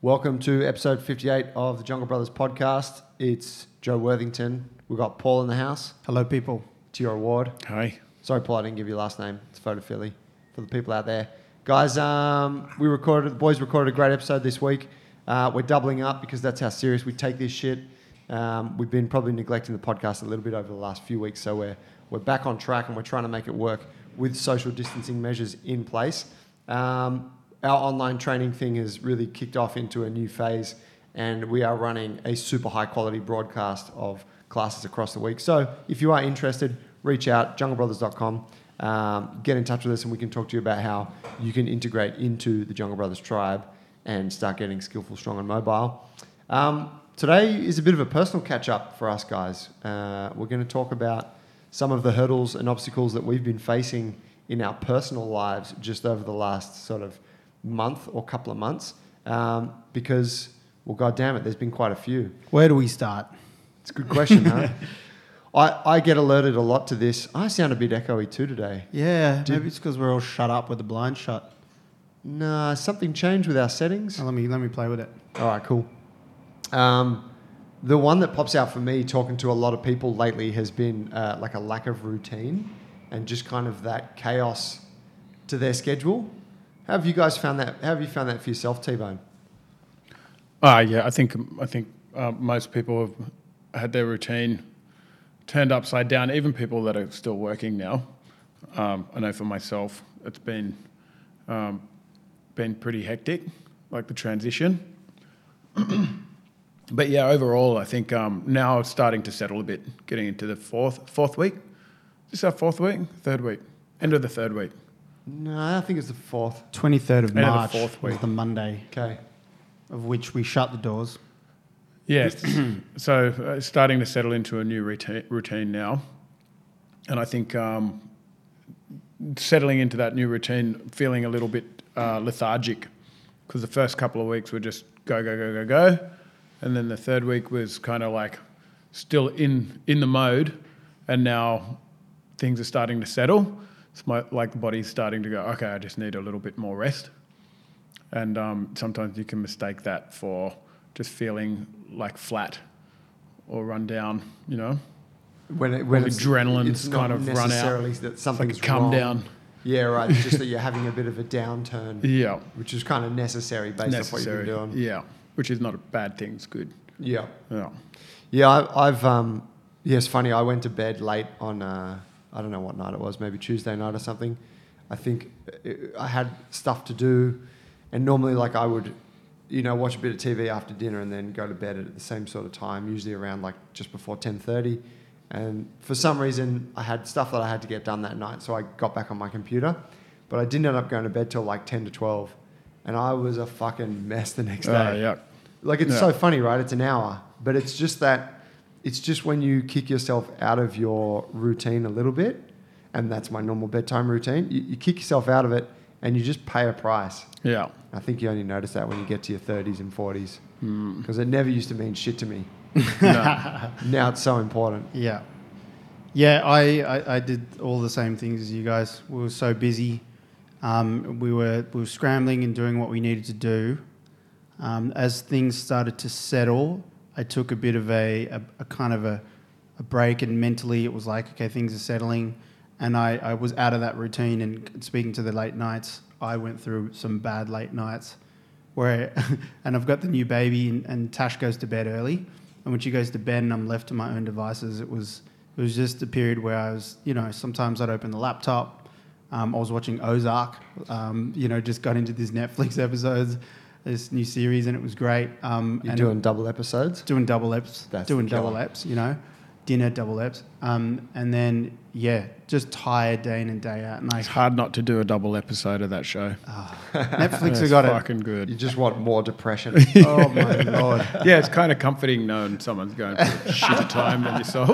Welcome to episode 58 of the Jungle Brothers podcast. It's Joe Worthington. We've got Paul in the house. Hello, people. To your award. Hi. Sorry, Paul, I didn't give you your last name. It's Photo Philly for the people out there. Guys, um, we recorded, the boys recorded a great episode this week. Uh, we're doubling up because that's how serious we take this shit. Um, we've been probably neglecting the podcast a little bit over the last few weeks, so we're, we're back on track and we're trying to make it work with social distancing measures in place. Um, our online training thing has really kicked off into a new phase, and we are running a super high quality broadcast of classes across the week. So if you are interested, reach out, junglebrothers.com, um, get in touch with us, and we can talk to you about how you can integrate into the Jungle Brothers tribe and start getting skillful, strong, and mobile. Um, today is a bit of a personal catch up for us guys. Uh, we're going to talk about some of the hurdles and obstacles that we've been facing in our personal lives just over the last sort of month or couple of months um, because, well, God damn it, there's been quite a few. Where do we start? It's a good question, huh? I, I get alerted a lot to this. I sound a bit echoey too today. Yeah, Did- maybe it's because we're all shut up with the blind shut. Nah, something changed with our settings. Oh, let me let me play with it. All right, cool. Um, the one that pops out for me talking to a lot of people lately has been uh, like a lack of routine and just kind of that chaos to their schedule. How have you guys found that? How have you found that for yourself, T Bone? Ah, yeah. I think I think uh, most people have had their routine turned upside down. Even people that are still working now. Um, I know for myself, it's been um, been pretty hectic, like the transition. but yeah, overall, I think um, now it's starting to settle a bit. Getting into the fourth fourth week. Is this our fourth week? Third week. End of the third week. No, I think it's the fourth. Twenty third of End of the March fourth was week. the Monday Okay. of which we shut the doors. Yes. so uh, starting to settle into a new routine, routine now. And I think um, settling into that new routine, feeling a little bit uh, lethargic because the first couple of weeks were just go, go, go, go, go. And then the third week was kind of like still in, in the mode. And now things are starting to settle. It's my, like the body's starting to go, okay, I just need a little bit more rest. And um, sometimes you can mistake that for just feeling like flat or run down, you know? When it, when adrenaline's it's kind of run out. necessarily that something's like a come wrong. down. Yeah, right. It's just that you're having a bit of a downturn, Yeah. which is kind of necessary based off what you've Necessary. been doing. Yeah. Which is not a bad thing. It's good. Yeah. Yeah. Yeah, I, I've um, yeah, it's funny. I went to bed late on uh, I don't know what night it was, maybe Tuesday night or something. I think it, I had stuff to do, and normally like I would, you know, watch a bit of TV after dinner and then go to bed at the same sort of time, usually around like just before ten thirty. And for some reason, I had stuff that I had to get done that night, so I got back on my computer, but I didn't end up going to bed till like ten to twelve, and I was a fucking mess the next day. Uh, yeah. Like it's Yeah. so funny, right? It's an hour, but it's just that it's just when you kick yourself out of your routine a little bit, and that's my normal bedtime routine. You, you kick yourself out of it, and you just pay a price. Yeah. I think you only notice that when you get to your thirties and forties, Mm. because it never used to mean shit to me. No. Now it's so important. Yeah, yeah. I, I, I did all the same things as you guys. We were so busy. Um, we were we were scrambling and doing what we needed to do. Um, as things started to settle, I took a bit of a, a, a kind of a, a break, and mentally it was like, okay, things are settling, and I, I was out of that routine. And speaking to the late nights, I went through some bad late nights, where, and I've got the new baby, and, and Tash goes to bed early, and when she goes to bed and I'm left to my own devices, it was it was just a period where I was, you know, sometimes I'd open the laptop. Um, I was watching Ozark, um, you know, just got into these Netflix episodes, this new series, and it was great. Um, You're and doing double episodes. doing double eps, That's doing double killer. eps, you know, dinner double eps, um, and then yeah, just tired day in and day out. And I, it's hard not to do a double episode of that show. Netflix It's have got it. fucking good. You just want more depression. Oh my lord! yeah, it's kind of comforting knowing someone's going through a shitter time than yourself,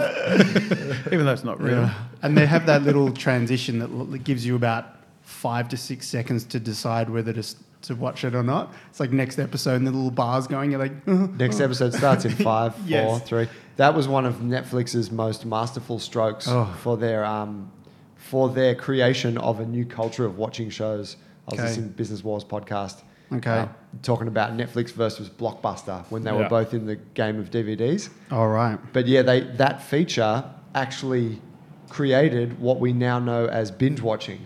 even though it's not real. Yeah. And they have that little transition that l- gives you about five to six seconds to decide whether to s- to watch it or not. It's like next episode, and the little bars going. You're like, "Uh-huh." Next episode starts in five, four, three. That was one of Netflix's most masterful strokes Oh. for their um, for their creation of a new culture of watching shows. I was Okay. listening to Business Wars podcast, Okay. uh, talking about Netflix versus Blockbuster when they were both in the game of DVDs. All right. But yeah, they that feature actually created what we now know as binge watching.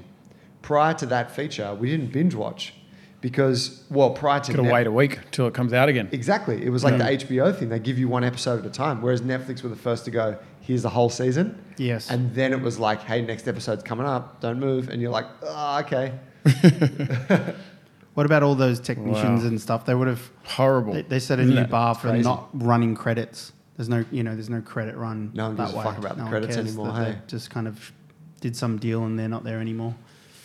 Prior to that feature, we didn't binge watch because well, prior to Got to Net- wait a week till it comes out again. Exactly. It was like Yeah. the HBO thing. They give you one episode at a time, whereas Netflix were the first to go, here's the whole season. Yes. And then it was like, hey, next episode's coming up, don't move. And you're like, oh, okay. what about all those technicians Wow. and stuff? They would have. Horrible. They, they set a Isn't new bar for Crazy. not running credits. There's no, you know, there's no credit run. No one that gives a way. fuck about the credits anymore, that they hey? Just kind of did some deal and they're not there anymore.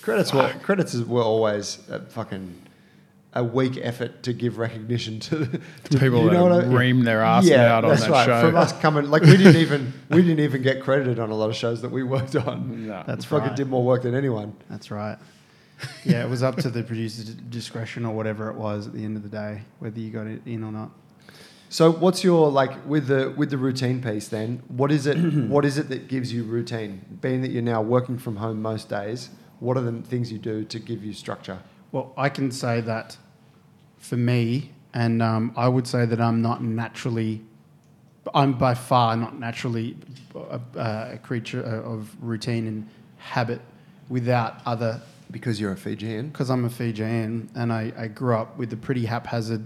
Credits were, credits were always a fucking a weak effort to give recognition to, to People you know that what I- ream their ass yeah, out on that's that right. show. From us coming, like we didn't even we didn't even get credited on a lot of shows that we worked on. No. That's we fucking right. did more work than anyone. That's right. Yeah, it was up to the producer's discretion or whatever it was at the end of the day, whether you got it in or not. So what's your like with the with the routine piece then? What is it what is it that gives you routine? Being that you're now working from home most days, what are the things you do to give you structure? Well, I can say that for me, and um, I would say that I'm not naturally, I'm by far not naturally a, a creature of routine and habit without other, Because you're a Fijian. because I'm a Fijian and I, I grew up with a pretty haphazard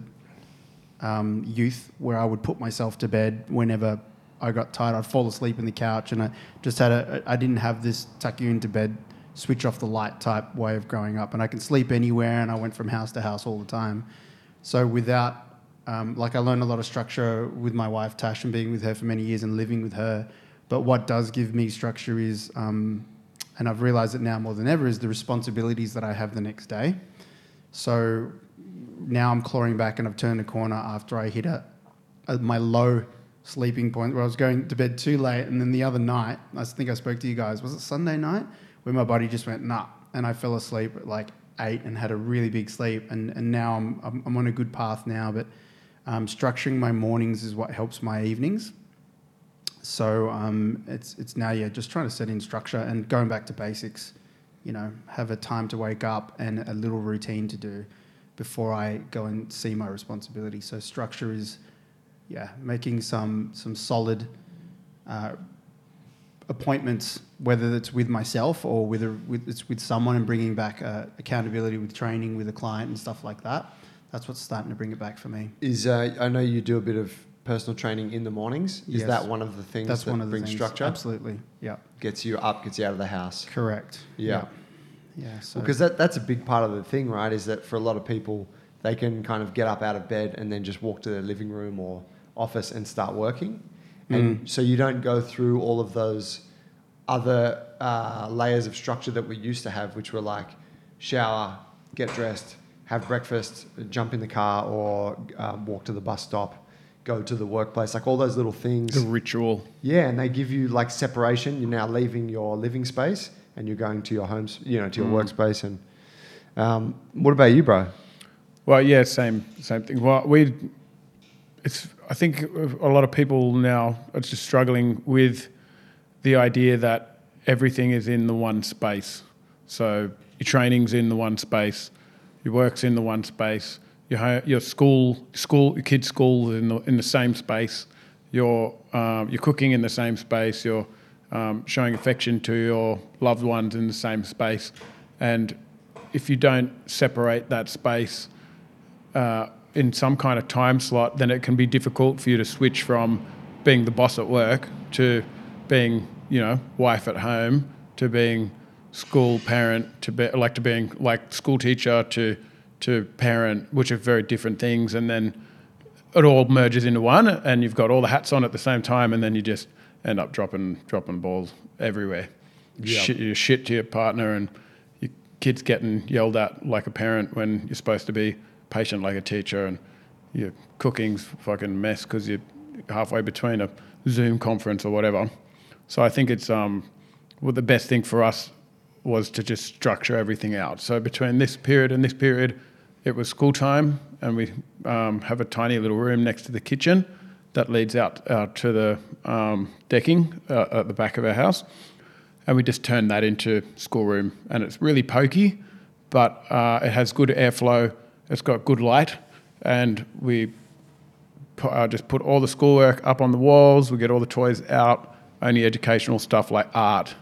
um, youth where I would put myself to bed whenever I got tired. I'd fall asleep in the couch and I just had a, I didn't have this tuck you into bed, switch off the light type way of growing up. And I can sleep anywhere and I went from house to house all the time. So without, um, like I learned a lot of structure with my wife Tash and being with her for many years and living with her. But what does give me structure is, um, and I've realized it now more than ever, is the responsibilities that I have the next day. So now I'm clawing back and I've turned a corner after I hit a, a, my low sleeping point where I was going to bed too late. And then the other night, I think I spoke to you guys, was it Sunday night? Where my body just went, nah. And I fell asleep at like eight and had a really big sleep. And, and now I'm, I'm, I'm on a good path now. But um, structuring my mornings is what helps my evenings. So um, it's, it's now, yeah, just trying to set in structure and going back to basics. You know, have a time to wake up and a little routine to do before I go and see my responsibility. So structure is, yeah, making some some solid uh, appointments, whether it's with myself or with, a, with it's with someone, and bringing back uh, accountability with training with a client and stuff like that. That's what's starting to bring it back for me. Is uh, I know you do a bit of personal training in the mornings. Is Yes. that one of the things That's that one of the brings things. structure? Absolutely. Yeah. Gets you up, gets you out of the house. Correct. Yeah. Yeah. yeah so Because that, that's a big part of the thing, right? Is that for a lot of people, they can kind of get up out of bed and then just walk to their living room or office and start working. And so you don't go through all of those other uh, layers of structure that we used to have, which were like shower, get dressed, have breakfast, jump in the car, or um, walk to the bus stop, go to the workplace, like all those little things. The ritual. Yeah, and they give you like separation. You're now leaving your living space and you're going to your homes, you know, to your workspace. And um, what about you, bro? Well, yeah, same same thing. Well, we, it's I think a lot of people now are just struggling with the idea that everything is in the one space. So your training's in the one space, your work's in the one space, your your school school your kids' school in the in the same space, your um, your cooking in the same space, your um, showing affection to your loved ones in the same space, and if you don't separate that space uh, in some kind of time slot, then it can be difficult for you to switch from being the boss at work to being, you know, wife at home to being school parent to be like to being like school teacher to to parent, which are very different things, and then it all merges into one, and you've got all the hats on at the same time, and then you just end up dropping dropping balls everywhere. Yeah. Shit, you shit to your partner, and your kid's getting yelled at like a parent when you're supposed to be patient like a teacher, and your cooking's fucking mess because you're halfway between a Zoom conference or whatever. So I think it's um, well, the best thing for us was to just structure everything out. So between this period and this period, it was school time, and we um, have a tiny little room next to the kitchen that leads out uh, to the um, decking uh, at the back of our house, and we just turned that into schoolroom. And it's really pokey, but uh, it has good airflow, It's got good light, and we put, uh, just put all the schoolwork up on the walls. We get all the toys out. Only educational stuff like art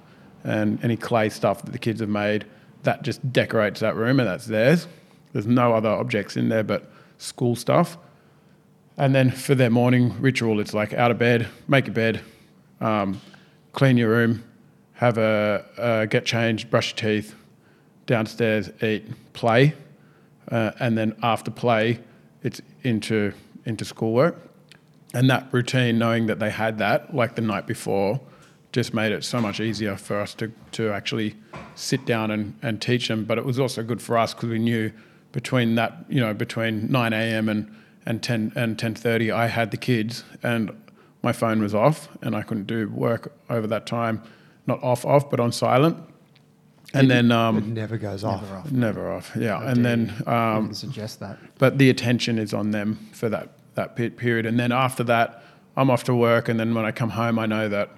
and any clay stuff that the kids have made. That just decorates that room, and that's theirs. There's no other objects in there but school stuff. And then for their morning ritual, it's like out of bed, make a bed, um, clean your room, have a uh, get changed, brush your teeth, downstairs, eat, play, uh, and then after play, it's into into schoolwork. And that routine, knowing that they had that like the night before, just made it so much easier for us to, to actually sit down and, and teach them. But it was also good for us because we knew between that, you know, between 9 a.m. and, and 10 and 10.30, I had the kids and my phone was off and I couldn't do work over that time. Not off, off, but on silent. And then, it um, never goes off. Never off. never off, yeah. How And then, um, suggest that. but the attention is on them for that that pe- period. And then after that, I'm off to work, and then when I come home, I know that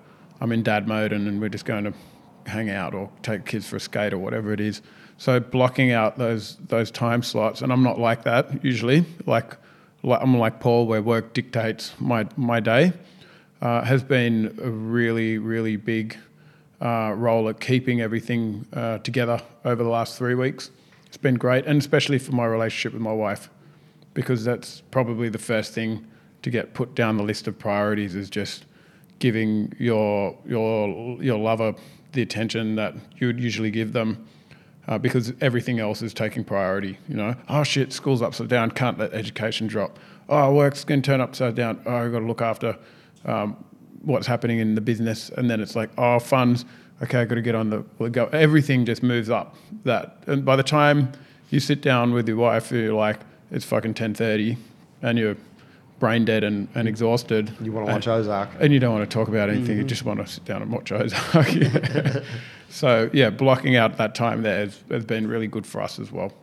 I'm in dad mode, and then we're just going to hang out or take kids for a skate or whatever it is. So blocking out those those time slots, and I'm not like that usually. Like, like I'm like Paul, where work dictates my my day, uh, has been a really really big uh, role at keeping everything uh, together over the last three weeks. It's been great, and especially for my relationship with my wife, because that's probably the first thing to get put down the list of priorities is just giving your your your lover the attention that you would usually give them. Uh, because everything else is taking priority, you know. Oh shit, school's upside down. Can't let education drop. Oh, work's going to turn upside down. Oh, I've got to look after um, what's happening in the business, and then it's like, oh, funds. Okay, I've got to get on the we'll go. Everything just moves up. That, and by the time you sit down with your wife, you're like, it's fucking ten thirty, and you're brain dead and, and exhausted. You want to watch and, Ozark. and you don't want to talk about anything. You just want to sit down and watch Ozark. Yeah. so yeah, blocking out that time there has, has been really good for us as well.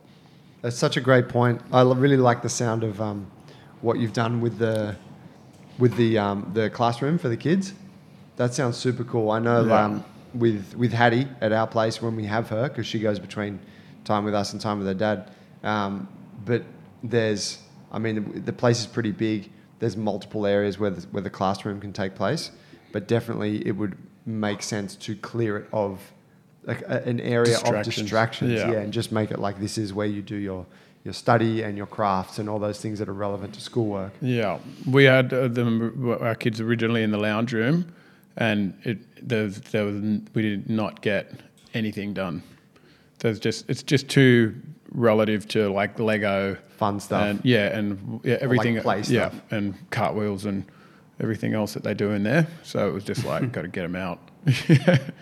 That's such a great point. I really like the sound of um, what you've done with the with the um, the classroom for the kids. That sounds super cool. I know Yeah. um, with with Hattie at our place when we have her because she goes between time with us and time with her dad. Um, but there's, I mean, the, the place is pretty big. There's multiple areas where the, where the classroom can take place, but definitely it would make sense to clear it of like a, an area of Distractions. distractions. Yeah. yeah, and just make it like this is where you do your your study and your crafts and all those things that are relevant to schoolwork. Yeah, we had uh, them our kids originally in the lounge room, and it there was, there was we did not get anything done. There's just it's just too relative to like Lego Fun stuff. and yeah, and yeah, everything play yeah, and cartwheels and everything else that they do in there. So it was just like got to get them out. it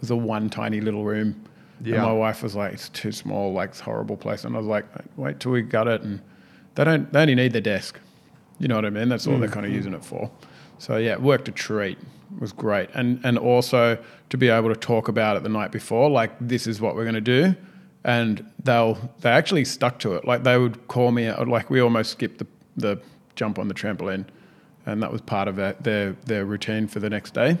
was a one tiny little room. Yeah. And my wife was like, "It's too small. Like it's a horrible place." And I was like, "Wait till we gut it." And they don't. They only need the desk. You know what I mean? That's all they're mm, kind of mm. using it for. So yeah, it worked a treat. It was great, and and also to be able to talk about it the night before, like this is what we're going to do, and they'll they actually stuck to it. Like they would call me, uh, like we almost skipped the the jump on the trampoline, and that was part of their, their routine for the next day.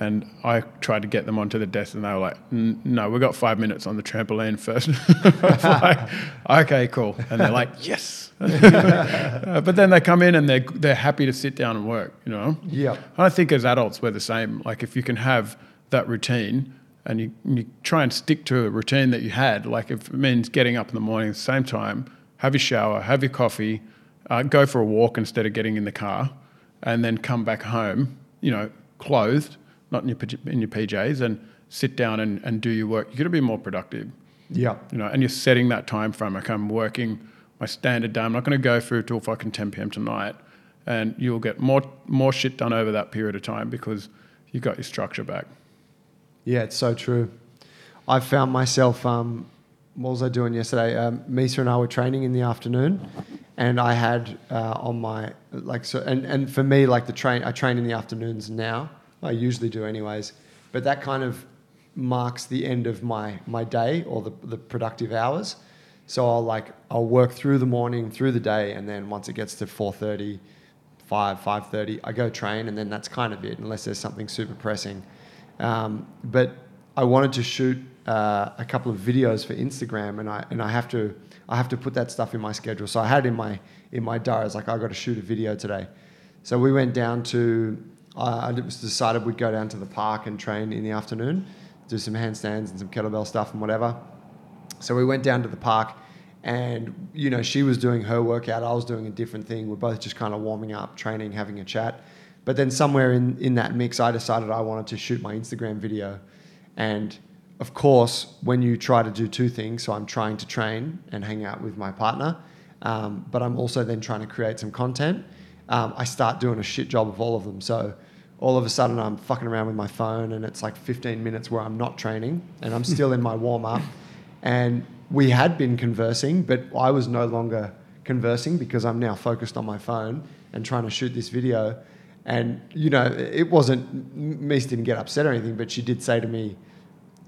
And I tried to get them onto the desk, and they were like, "No, we got five minutes on the trampoline first. Like, "Okay, cool." And they're like, "Yes." Uh, but then they come in and they're they're happy to sit down and work. You know. Yeah. I think as adults we're the same. Like if you can have that routine and you, you try and stick to a routine that you had, like if it means getting up in the morning at the same time, have your shower, have your coffee, uh, go for a walk instead of getting in the car, and then come back home, you know, clothed, not in your in your PJs, and sit down and, and do your work. You're going to be more productive Yeah. you know, and you're setting that time frame. Like I'm working my standard day. I'm not going to go through till fucking 10 p.m. tonight, and you'll get more more shit done over that period of time because you got your structure back. Yeah, it's so true. I found myself. Um, what was I doing yesterday? Um, Misa and I were training in the afternoon, and I had uh, on my like so. And, and for me, like the train, I train in the afternoons now. I usually do, anyways. But that kind of marks the end of my my day or the the productive hours. So I'll like I'll work through the morning, through the day, and then once it gets to four thirty, five five thirty, I go train, and then that's kind of it, unless there's something super pressing. Um, but I wanted to shoot uh, a couple of videos for Instagram, and I and I have to I have to put that stuff in my schedule. So I had in my in my was like, I got to shoot a video today. So we went down to. Uh, it was decided we'd go down to the park and train in the afternoon, do some handstands and some kettlebell stuff and whatever. So we went down to the park, and you know she was doing her workout, I was doing a different thing. We're both just kind of warming up, training, having a chat. But then somewhere in in that mix, I decided I wanted to shoot my Instagram video, and of course, when you try to do two things, so I'm trying to train and hang out with my partner, um, but I'm also then trying to create some content. Um, I start doing a shit job of all of them. So all of a sudden, I'm fucking around with my phone, and it's like 15 minutes where I'm not training, and I'm still in my warm up. And we had been conversing, but I was no longer conversing because I'm now focused on my phone and trying to shoot this video. And you know, it wasn't Mies didn't get upset or anything, but she did say to me,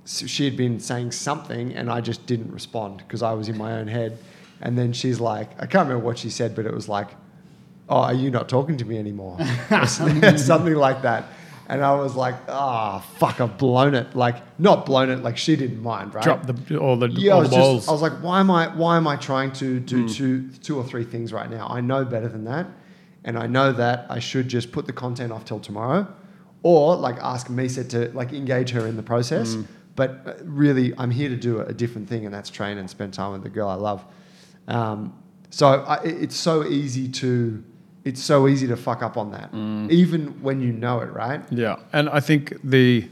she had been saying something and I just didn't respond because I was in my own head. And then she's like, I can't remember what she said, but it was like, Oh, are you not talking to me anymore? Something like that. And I was like, Ah, fuck, I've blown it. Like, not blown it, like she didn't mind, right? Drop the all the, yeah, I was just, balls. I was like, why am I, why am I trying to do two, two or three things right now? I know better than that, and I know that I should just put the content off till tomorrow, or like ask Misa to like engage her in the process. But uh, really, I'm here to do a, a different thing, and that's train and spend time with the girl I love. Um, so I, it's so easy to, it's so easy to fuck up on that, even when you know it, right? Yeah, and I think the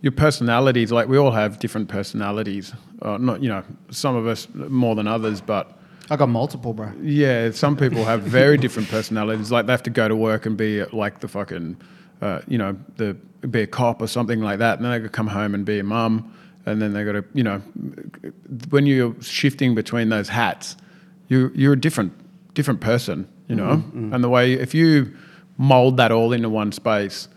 your personalities, like we all have different personalities. Uh, not you know, some of us more than others, but I got multiple, bro. yeah, some people have very different personalities. Like they have to go to work and be like the fucking, uh, you know, the be a cop or something like that, and then they could come home and be a mum, and then they got to, you know, when you're shifting between those hats, you you're a different different person, you know, mm-hmm. Mm-hmm. and the way if you mold that all into one space,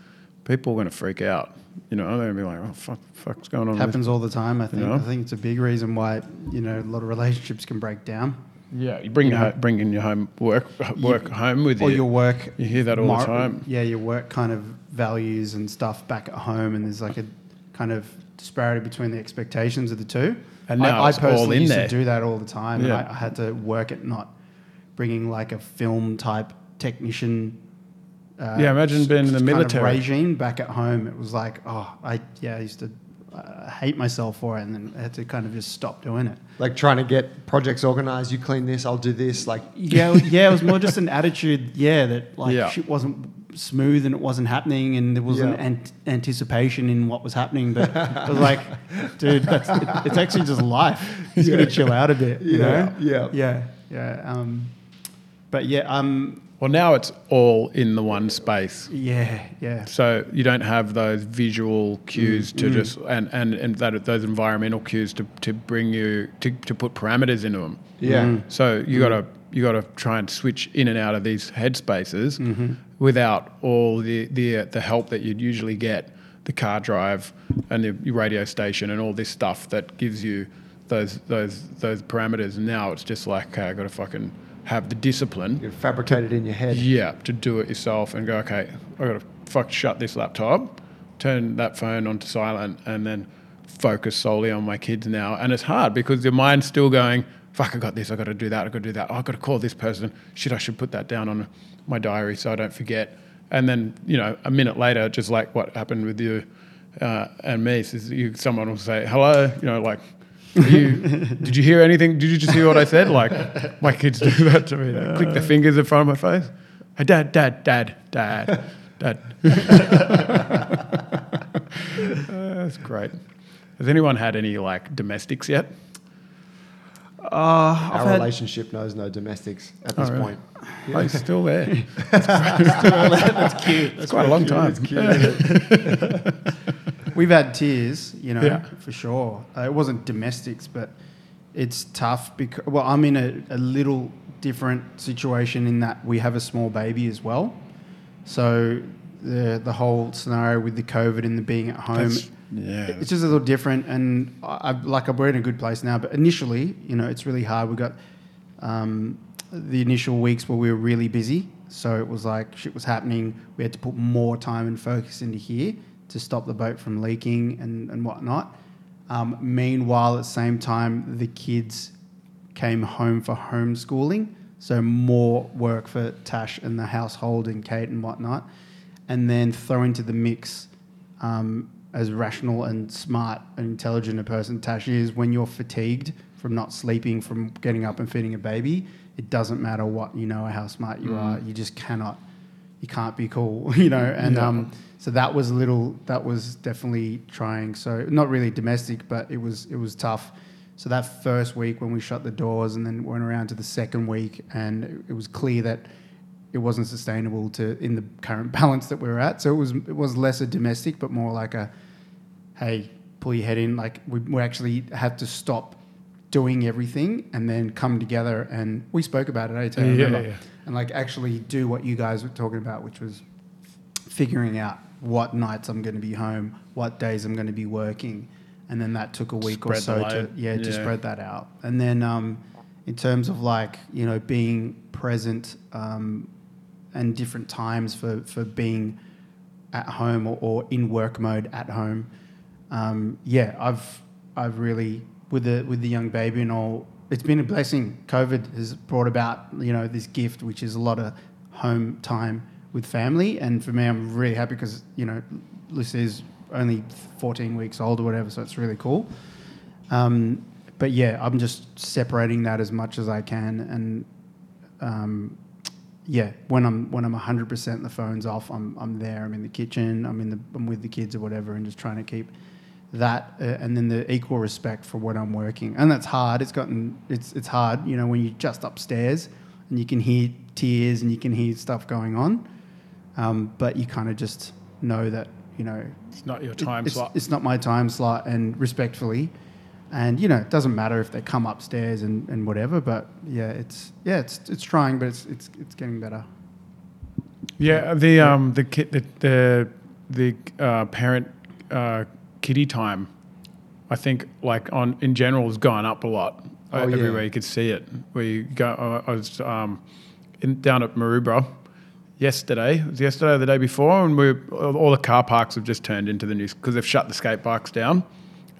people are going to freak out. You know, they're going to be like, "Oh fuck, fuck's going on?" this?" Happens all the time. I think. know? I think it's a big reason why you know a lot of relationships can break down. Yeah, you bring You your know. ho- bring in your home work work home with you or you. your work. You hear that all the time. Yeah, your work kind of values and stuff back at home, and there's like a kind of disparity between the expectations of the two. And now I, I personally used there. to do that all the time. Yeah. And I, I had to work at not bringing like a film type technician. Uh, Yeah, imagine being in the kind of military. regime back at home. It was like, oh, I yeah, I used to uh, hate myself for it, and then I had to kind of just stop doing it. Like trying to get projects organized. You clean this, I'll do this. Like, yeah, yeah, it was more just an attitude. Yeah, that like Yeah. shit wasn't smooth and it wasn't happening, and there wasn't Yeah. ant- anticipation in what was happening. But it was like, dude, that's it, it's actually just life. You got to chill out a bit. You Yeah, know? yeah. yeah, yeah. Um, but yeah, um, Well, now it's all in the one space. yeah, yeah. So you don't have those visual cues Mm, to just and, and, and that those environmental cues to, to bring you to, to put parameters into them. yeah. Mm. So you gotta you gotta try and switch in and out of these headspaces Mm-hmm. without all the the uh, the help that you'd usually get, the car drive and the radio station and all this stuff that gives you those those those parameters. And now it's just like okay, I gotta fucking have the discipline. You fabricate it in your head. Yeah, to do it yourself and go, okay, I got to fuck shut this laptop, turn that phone onto silent, and then focus solely on my kids now. And it's hard because your mind's still going, fuck, I got this, I got to do that, I got to do that. Oh, I got to call this person. Shit, I should put that down on my diary so I don't forget. And then, you know, a minute later, just like what happened with you uh, and me, is you, someone will say, hello, you know, like, you, did you hear anything? Did you just hear what I said? Like, my kids do that to me. They click their fingers in front of my face. Hey, dad, dad, dad, dad, dad. Uh, that's great. Has anyone had any like domestics yet? Uh, I've Our had, relationship knows no domestics at this Oh, really? point. Oh, he's still there. that's cute. It's quite a long time. We've had tears, you know, Yeah. for sure. Uh, it wasn't domestics, but it's tough because, well, I'm in a, a little different situation in that we have a small baby as well. So the, the whole scenario with the COVID and the being at home, That's- yeah. it's just a little different. And I, I, like, we're in a good place now, but initially, you know, it's really hard. We got um, the initial weeks where we were really busy. So it was like shit was happening. We had to put more time and focus into here to stop the boat from leaking and, and whatnot. Um, meanwhile, at the same time, the kids came home for homeschooling. So more work for Tash and the household and Kate and whatnot. And then throw into the mix um, as rational and smart and intelligent a person Tash is when you're fatigued from not sleeping, from getting up and feeding a baby, it doesn't matter what you know or how smart you are. You just cannot, you can't be cool, you know. And Yeah. um, so that was a little, that was definitely trying. So not really domestic, but it was it was tough. So that first week when we shut the doors and then went around to the second week, and it- it was clear that it wasn't sustainable to in the current balance that we were at. So it was it was less a domestic, but more like a, hey, pull your head in. Like we, we actually had to stop doing everything and then come together and we spoke about it. eh, Taylor, Yeah, yeah. And like actually do what you guys were talking about, which was figuring out what nights I'm going to be home, what days I'm going to be working, and then that took a week or Spread the so to load. yeah to Yeah. spread that out. And then um, in terms of like you know being present um, and different times for for being at home or, or in work mode at home, um, yeah, I've I've really with the with the young baby and all. It's been a blessing. COVID has brought about you know this gift, which is a lot of home time with family. And for me, I'm really happy because you know Lucy is only 14 weeks old or whatever, so it's really cool. Um, but yeah, I'm just separating that as much as I can, and um, yeah, when I'm when I'm 100 percent the phone's off, I'm I'm there. I'm in the kitchen. I'm in the I'm with the kids or whatever, and just trying to keep that uh, and then the equal respect for when I'm working. And that's hard. It's gotten it's it's hard. You know, when you're just upstairs and you can hear tears and you can hear stuff going on, um, but you kind of just know that you know It's not your it- time it's, slot. It's not my time slot, and respectfully, and you know, it doesn't matter if they come upstairs and, and whatever. But yeah, it's yeah, it's it's trying, but it's it's it's getting better. Yeah, the um the kid the the, the uh, parent uh, kitty time, I think like on in general has gone up a lot. Oh, Uh, yeah. Everywhere you could see it. We go, uh, I was um, in, down at Maroubra yesterday. It was yesterday or the day before, and we all the car parks have just turned into the new because they've shut the skate parks down,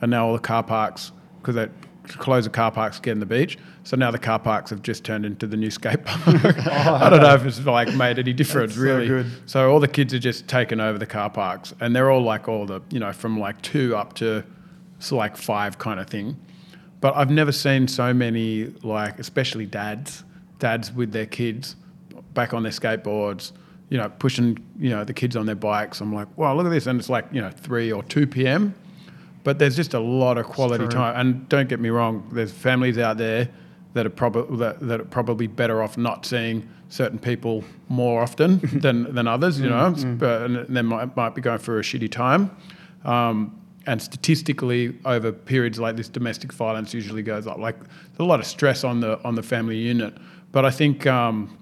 and now all the car parks because they close the car parks get in the beach. So now the car parks have just turned into the new skate park. Oh, I don't know if it's like made any difference so really. good. So all the kids are just taken over the car parks, and they're all like all the you know from like two up to so like five kind of thing. But I've never seen so many like especially dads, dads with their kids back on their skateboards, you know, pushing you know the kids on their bikes. I'm like, wow, look at this, and it's like you know three or two p.m. But there's just a lot of quality time, and don't get me wrong, there's families out there that are probably that, that are probably better off not seeing certain people more often than, than others, you know, but, and they might, might be going through a shitty time. Um, and statistically, over periods like this, domestic violence usually goes up. Like there's a lot of stress on the on the family unit, but I think um,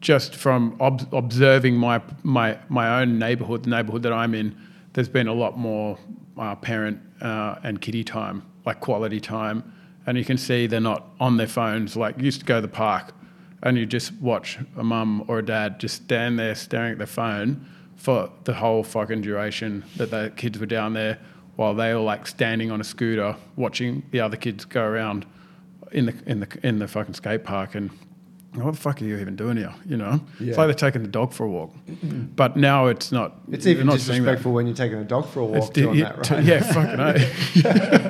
just from ob- observing my my my own neighborhood, the neighborhood that I'm in, there's been a lot more uh, parent uh, and kiddie time, like quality time, and you can see they're not on their phones. Like used to go to the park, and you just watch a mum or a dad just stand there staring at their phone for the whole fucking duration that the kids were down there, while they were like standing on a scooter watching the other kids go around in the in the in the fucking skate park and what the fuck are you even doing here? You know, Yeah. it's like they're taking the dog for a walk. But now it's not. It's even not disrespectful when you're taking a dog for a walk di- yeah, that, t- right? yeah, fucking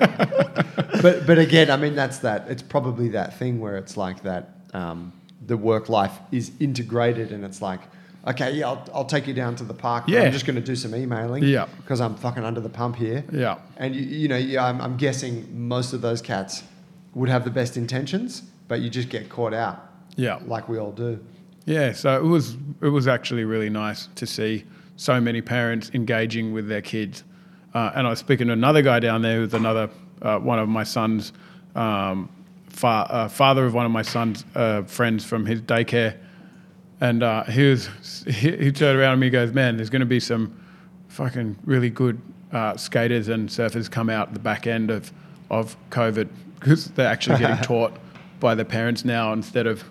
but but again, I mean that's that. It's probably that thing where it's like that. Um, the work life is integrated, and it's like, okay, yeah, I'll, I'll take you down to the park. Yeah. I'm just going to do some emailing. Yeah. because I'm fucking under the pump here. Yeah. and you, you know, yeah, I'm, I'm guessing most of those cats would have the best intentions, but you just get caught out, Yeah. like we all do. Yeah, so it was it was actually really nice to see so many parents engaging with their kids. Uh, and I was speaking to another guy down there who's another uh, one of my son's um, fa- uh, father of one of my son's uh, friends from his daycare, and uh, he was he, he turned around to me and goes, "Man, there's going to be some fucking really good uh, skaters and surfers come out the back end of of COVID because they're actually getting taught by their parents now instead of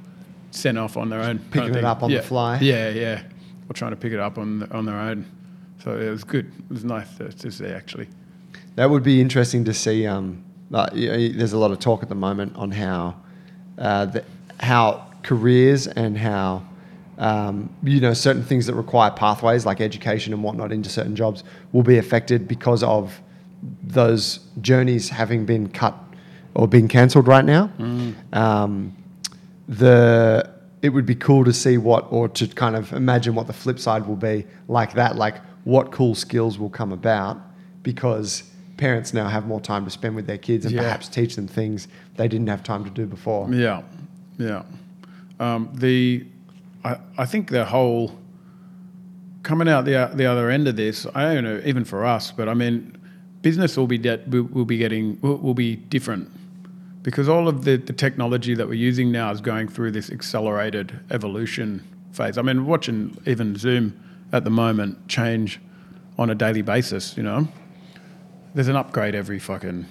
sent off on their own. Picking it up on the Yeah. fly. Yeah, yeah. Or trying to pick it up on the, on their own. So it was good. It was nice to, to see actually. That would be interesting to see. Um, uh, there's a lot of talk at the moment on how uh, the, how careers and how um, you know certain things that require pathways like education and whatnot into certain jobs will be affected because of those journeys having been cut or being cancelled right now. Um, the it would be cool to see what or to kind of imagine what the flip side will be like that like what cool skills will come about because parents now have more time to spend with their kids and Yeah. perhaps teach them things they didn't have time to do before Yeah, yeah. Um, the I, I think the whole coming out the the other end of this. I don't know, even for us, but I mean, business will be de- will, be getting will, will be different because all of the, the technology that we're using now is going through this accelerated evolution phase. I mean, watching even Zoom at the moment change on a daily basis. You know, there's an upgrade every fucking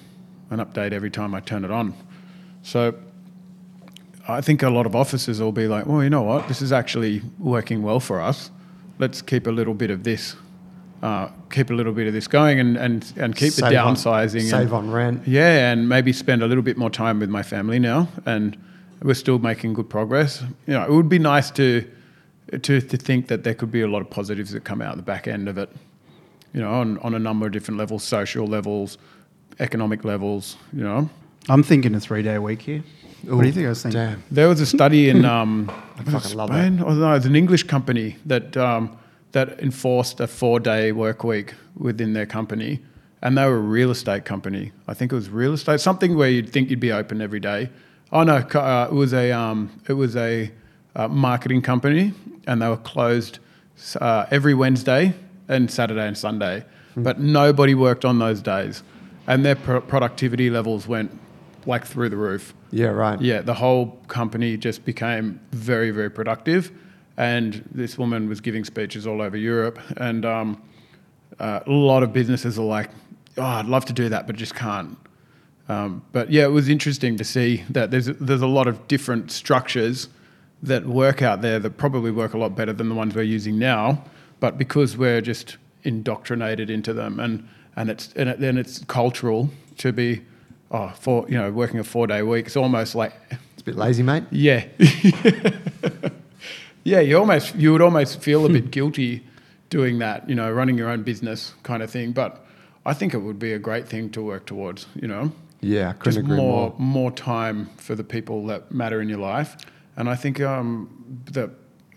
an update every time I turn it on. So I think a lot of offices will be like, well, you know what, this is actually working well for us. Let's keep a little bit of this, uh, keep a little bit of this going, and and, and keep the Save on- downsizing. save and, on rent yeah, and maybe spend a little bit more time with my family now, and we're still making good progress. You know, it would be nice to to to think that there could be a lot of positives that come out the back end of it. You know, on on a number of different levels, social levels, economic levels. You know. I'm thinking a three day week here. what do you think I was thinking? damn There was a study in um, I was it fucking love Spain? Or no, it's an English company that um, that enforced a four day work week within their company, and they were a real estate company. I think it was real estate, something where you'd think you'd be open every day. Oh no, uh, it was a um, it was a uh, marketing company, and they were closed uh, every Wednesday and Saturday and Sunday, but nobody worked on those days, and their pro- productivity levels went like through the roof. yeah right Yeah, the whole company just became very, very productive. And this woman was giving speeches all over Europe. And um, uh, a lot of businesses are like, oh, I'd love to do that, but just can't. Um, but yeah, it was interesting to see that there's, there's a lot of different structures that work out there that probably work a lot better than the ones we're using now. But because we're just indoctrinated into them and, and, it's, and it, then it's cultural to be, oh, for, you know, working a four day week, it's almost like, it's a bit lazy mate yeah. yeah, you almost you would almost feel a bit guilty doing that, you know, running your own business kind of thing. But I think it would be a great thing to work towards, you know. yeah Just more more more time for the people that matter in your life. And I think um, that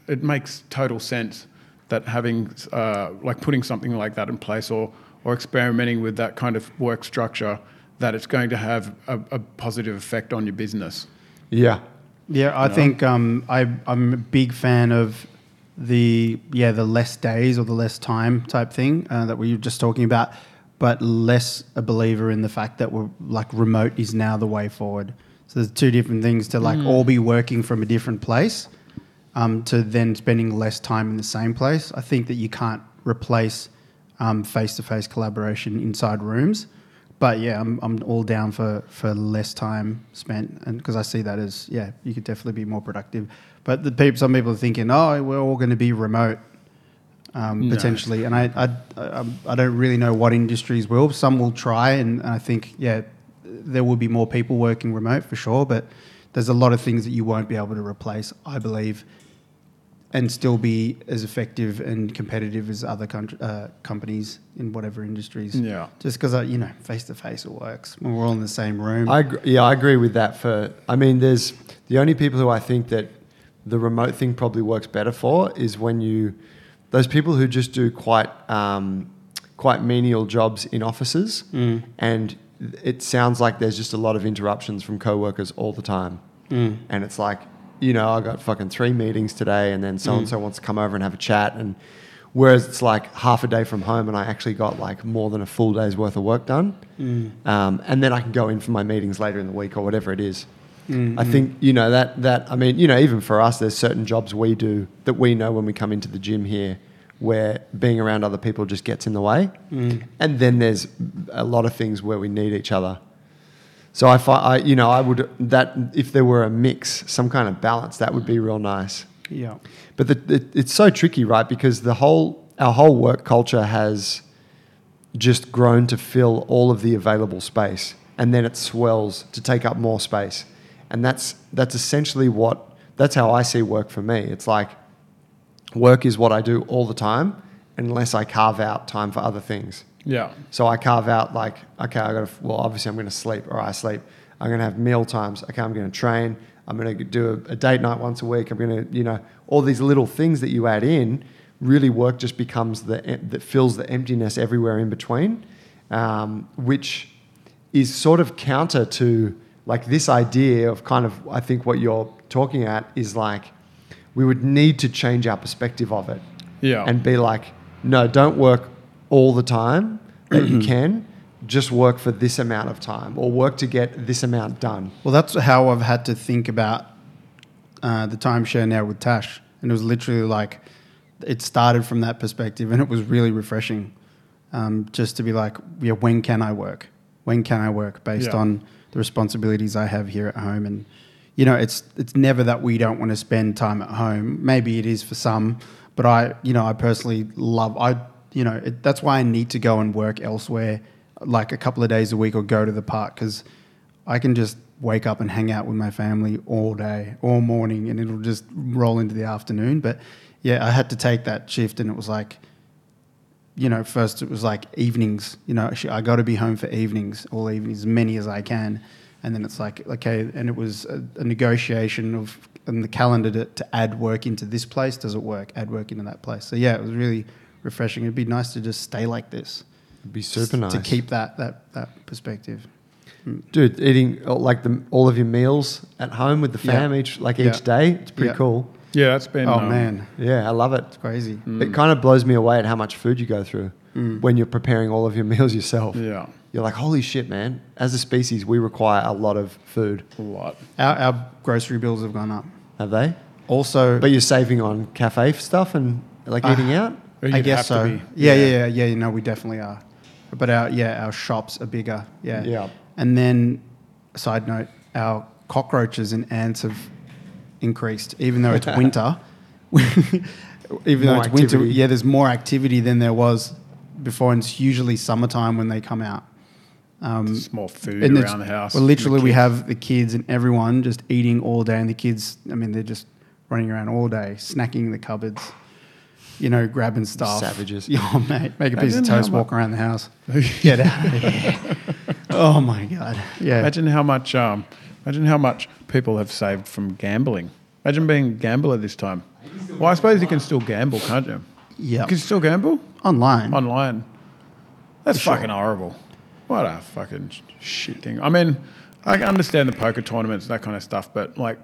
it makes total sense that having uh, like putting something like that in place or or experimenting with that kind of work structure that it's going to have a, a positive effect on your business. yeah Yeah, I No? think um, I, I'm a big fan of the yeah the less days or the less time type thing uh, that we were just talking about, but less a believer in the fact that we're like remote is now the way forward. So there's two different things to like all be working from a different place, um, to then spending less time in the same place. I think that you can't replace face to face collaboration inside rooms. But yeah, I'm, I'm all down for, for less time spent, and because I see that as yeah, you could definitely be more productive. But the people, some people are thinking, oh, we're all going to be remote, um, No. potentially, and I, I I I don't really know what industries will. Some will try, and I think yeah, there will be more people working remote for sure. But there's a lot of things that you won't be able to replace, I believe, and still be as effective and competitive as other country, uh, companies in whatever industries. Yeah. Just because you know, face to face it works when we're all in the same room. I agree, yeah, I agree with that. For I mean, there's the only people who I think that the remote thing probably works better for is when you those people who just do quite um, quite menial jobs in offices, Mm. and it sounds like there's just a lot of interruptions from coworkers all the time, Mm. and it's like you know I got fucking three meetings today, and then so and so wants to come over and have a chat, and whereas it's like half a day from home, and I actually got like more than a full day's worth of work done Mm. um, and then I can go in for my meetings later in the week or whatever it is. Mm, I think you know that that I mean you know even for us, there's certain jobs we do that we know when we come into the gym here, where being around other people just gets in the way, Mm. and then there's a lot of things where we need each other. So I, I you know I would that if there were a mix, some kind of balance, that would be real nice. Yeah. But the, it, it's so tricky, right? Because the whole our whole work culture has just grown to fill all of the available space, and then it swells to take up more space, and that's that's essentially what that's how I see work for me. It's like work is what I do all the time, unless I carve out time for other things. Yeah. So I carve out like, okay, I got to, well, obviously I'm going to sleep or I sleep. I'm going to have meal times. Okay, I'm going to train. I'm going to do a, a date night once a week. I'm going to, you know, all these little things that you add in, really work just becomes the, that fills the emptiness everywhere in between, um, which is sort of counter to like this idea of kind of, I think what you're talking at is like, we would need to change our perspective of it Yeah. and be like, no, don't work all the time that you can. Just work for this amount of time, or work to get this amount done. Well, that's how I've had to think about uh, the timeshare now with Tash, and it was literally like it started from that perspective, and it was really refreshing. Um, just to be like, yeah, when can I work? When can I work based Yeah. on the responsibilities I have here at home? And you know, it's it's never that we don't want to spend time at home. Maybe it is for some, but I, you know, I personally love. I, you know, it, that's why I need to go and work elsewhere, like a couple of days a week, or go to the park because I can just wake up and hang out with my family all day, all morning, and it'll just roll into the afternoon. But yeah, I had to take that shift, and it was like, you know, first it was like evenings. You know, I got to be home for evenings, all evenings, as many as I can. And then it's like, okay, and it was a, a negotiation of and the calendar to, to add work into this place. Does it work? Add work into that place. So yeah, it was really refreshing. It'd be nice to just stay like this. It'd be super nice to keep that that that perspective. dude. Eating uh, like the, all of your meals at home with the Yeah. fam each like Yeah. each day. It's pretty Yeah. cool. yeah, that's been. oh um, man, Yeah, I love it. it's crazy. It kind of blows me away at how much food you go through when you're preparing all of your meals yourself. Yeah. You're like, holy shit, man! As a species, we require a lot of food. A lot. Our, our grocery bills have gone up. Have they? Also, But you're saving on cafe stuff and like eating out. I guess so. be. Yeah, yeah, yeah, yeah. You know, we definitely are. But our yeah, our shops are bigger. Yeah. Yeah. And then, side note, our cockroaches and ants have increased, even though it's winter. even though More it's winter, yeah, there's more activity than there was before, and it's usually summertime when they come out. Um, more food and around the house. Well, literally, we have the kids and everyone just eating all day, and the kids, I mean, they're just running around all day, snacking the cupboards, you know, grabbing stuff. Savages. Yeah, oh, mate, make a piece of toast, walk around the house, get out of here. oh my god, yeah. Imagine how much. Um, imagine how much people have saved from gambling. Imagine being a gambler this time. Well, I suppose you can still gamble, can't you? Yeah, Can You can still gamble online. online. That's fucking horrible. What a fucking sh- shit thing. I mean, I can understand the poker tournaments, that kind of stuff, but like,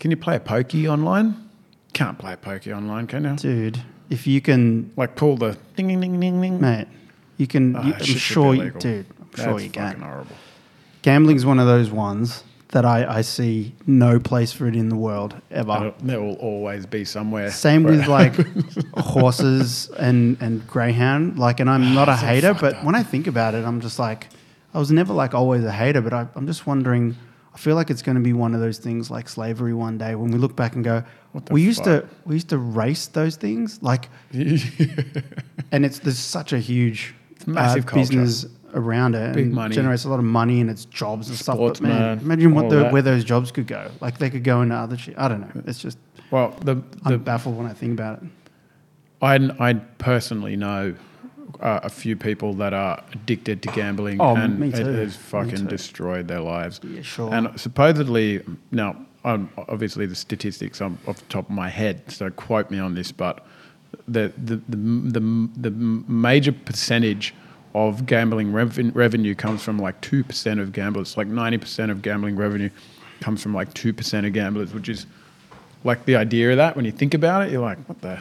can you play a pokey online? Can't play a pokey online, can you? Dude, if you can, Like pull the ding ding ding ding ding. mate, you can. Oh, you, I'm sure, you, dude. I'm That's sure you can. horrible. Gambling's one of those ones that I, I see no place for it in the world ever. Uh, there will always be somewhere. Same with like horses and, and greyhound. Like, and I'm ah, not a hater, but up. when I think about it, I'm just like, I was never like always a hater, but I, I'm just wondering. I feel like it's going to be one of those things like slavery one day when we look back and go, we used to we used to race those things like, and it's there's such a huge uh, massive culture. business around it Big and money. generates a lot of money and it's jobs and stuff. But man, imagine what the, where those jobs could go. Like they could go into other shit. I don't know. It's just well, the, I'm the baffled when I think about it. I, I personally know uh, a few people that are addicted to gambling Oh, and it has fucking destroyed their lives. Yeah, sure. And supposedly, now, um, obviously the statistics I'm off the top of my head, so quote me on this, but the, the, the, the, the major percentage of gambling reven- revenue comes from like 2% of gamblers. Like 90% of gambling revenue comes from like 2% of gamblers, which is like the idea of that. When you think about it, you're like, what the?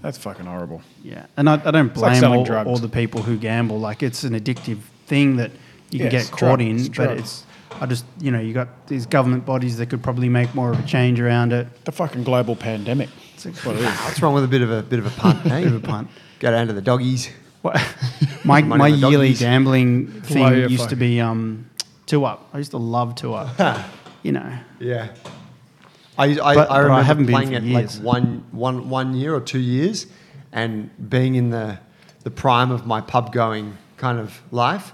That's fucking horrible. Yeah, and I, I don't blame selling all, all the people who gamble. Like it's an addictive thing that you can get caught drug- in, it's but it's. I just you know you got these government bodies that could probably make more of a change around it. The fucking global pandemic. What it is. What's wrong with a bit of a bit of a punt? hey? Bit of a punt. Go down to the doggies. What, my Money my the yearly doggies. gambling Blow thing your used to fucking- be um, two up. I used to love two up. you know, Yeah. I, I, But- I but I remember haven't been playing for it years. like one, one, one year or two years and being in the, the prime of my pub going kind of life.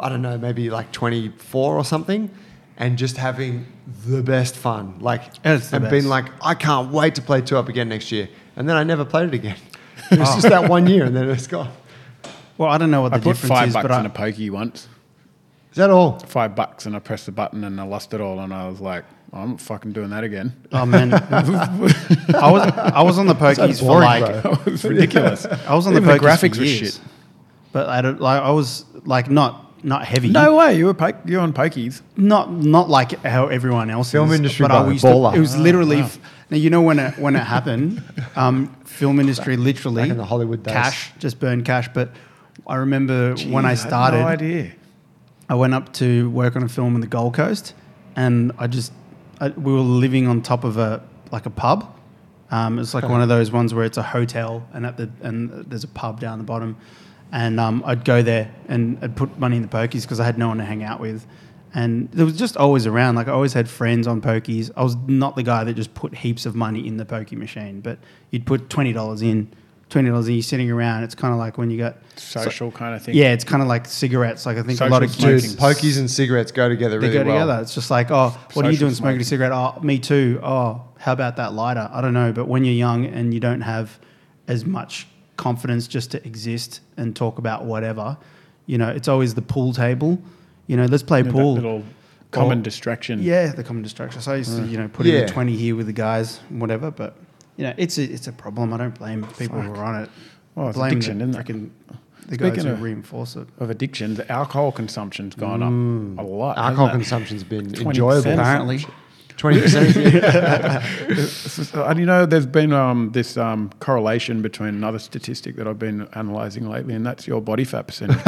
I don't know, maybe like 24 or something. and just having the best fun. Like, It's the and being like, I can't wait to play two up again next year. And then I never played it again. It was oh. just that one year, and then it's gone. Well, I don't know what I the put difference five is, bucks but I, in a pokey once. Is that all? Five bucks, and I pressed the button and I lost it all, and I was like, I'm fucking doing that again. oh man, I was I was on the pokies for like bro. it was ridiculous. I was on Even the the pokies graphics for were years. shit. But I don't like I was like not not heavy. No way, you were po- you were on pokies. not not like how everyone else Film is, industry but by I the used to, baller. it was Oh, literally wow. f- now you know when it when it happened um, film industry literally Back in the Hollywood days. cash just burned cash but I remember when I Jeez, had started no idea. I went up to work on a film in the Gold Coast, and I just I, we were living on top of a like a pub. Um, it's like one of those ones where it's a hotel, and at the and there's a pub down the bottom, and um, I'd go there and I'd put money in the pokies because I had no one to hang out with, and there was just always around. Like I always had friends on pokies. I was not the guy that just put heaps of money in the pokey machine, but you'd put twenty dollars in, twenty dollars, and you're sitting around. It's kind of like when you got Social kind of thing. yeah, it's kind of like cigarettes. Like I think a lot of Social Dude, kids pokies and cigarettes go together they really go well. together. It's just like, oh, what are you doing smoking a cigarette? Oh, me too. Oh, how about that lighter? I don't know. But when you're young and you don't have as much confidence just to exist and talk about whatever, you know, it's always the pool table. You know, let's play Yeah, that pool. little common Or- distraction. Yeah, the common distraction. So I used to, you know, put in Yeah. the 20 here with the guys, and whatever. But, you know, it's a, it's a problem. I don't blame people who are on it. Well, it's blame addiction, the, isn't it? freaking- the guys Speaking who of- reinforce it. Of addiction, the alcohol consumption's gone up mm. a lot. Alcohol consumption's been enjoyable. Apparently. Twenty percent. And you know, there's been um, this um, correlation between another statistic that I've been analysing lately, and that's your body fat percentage.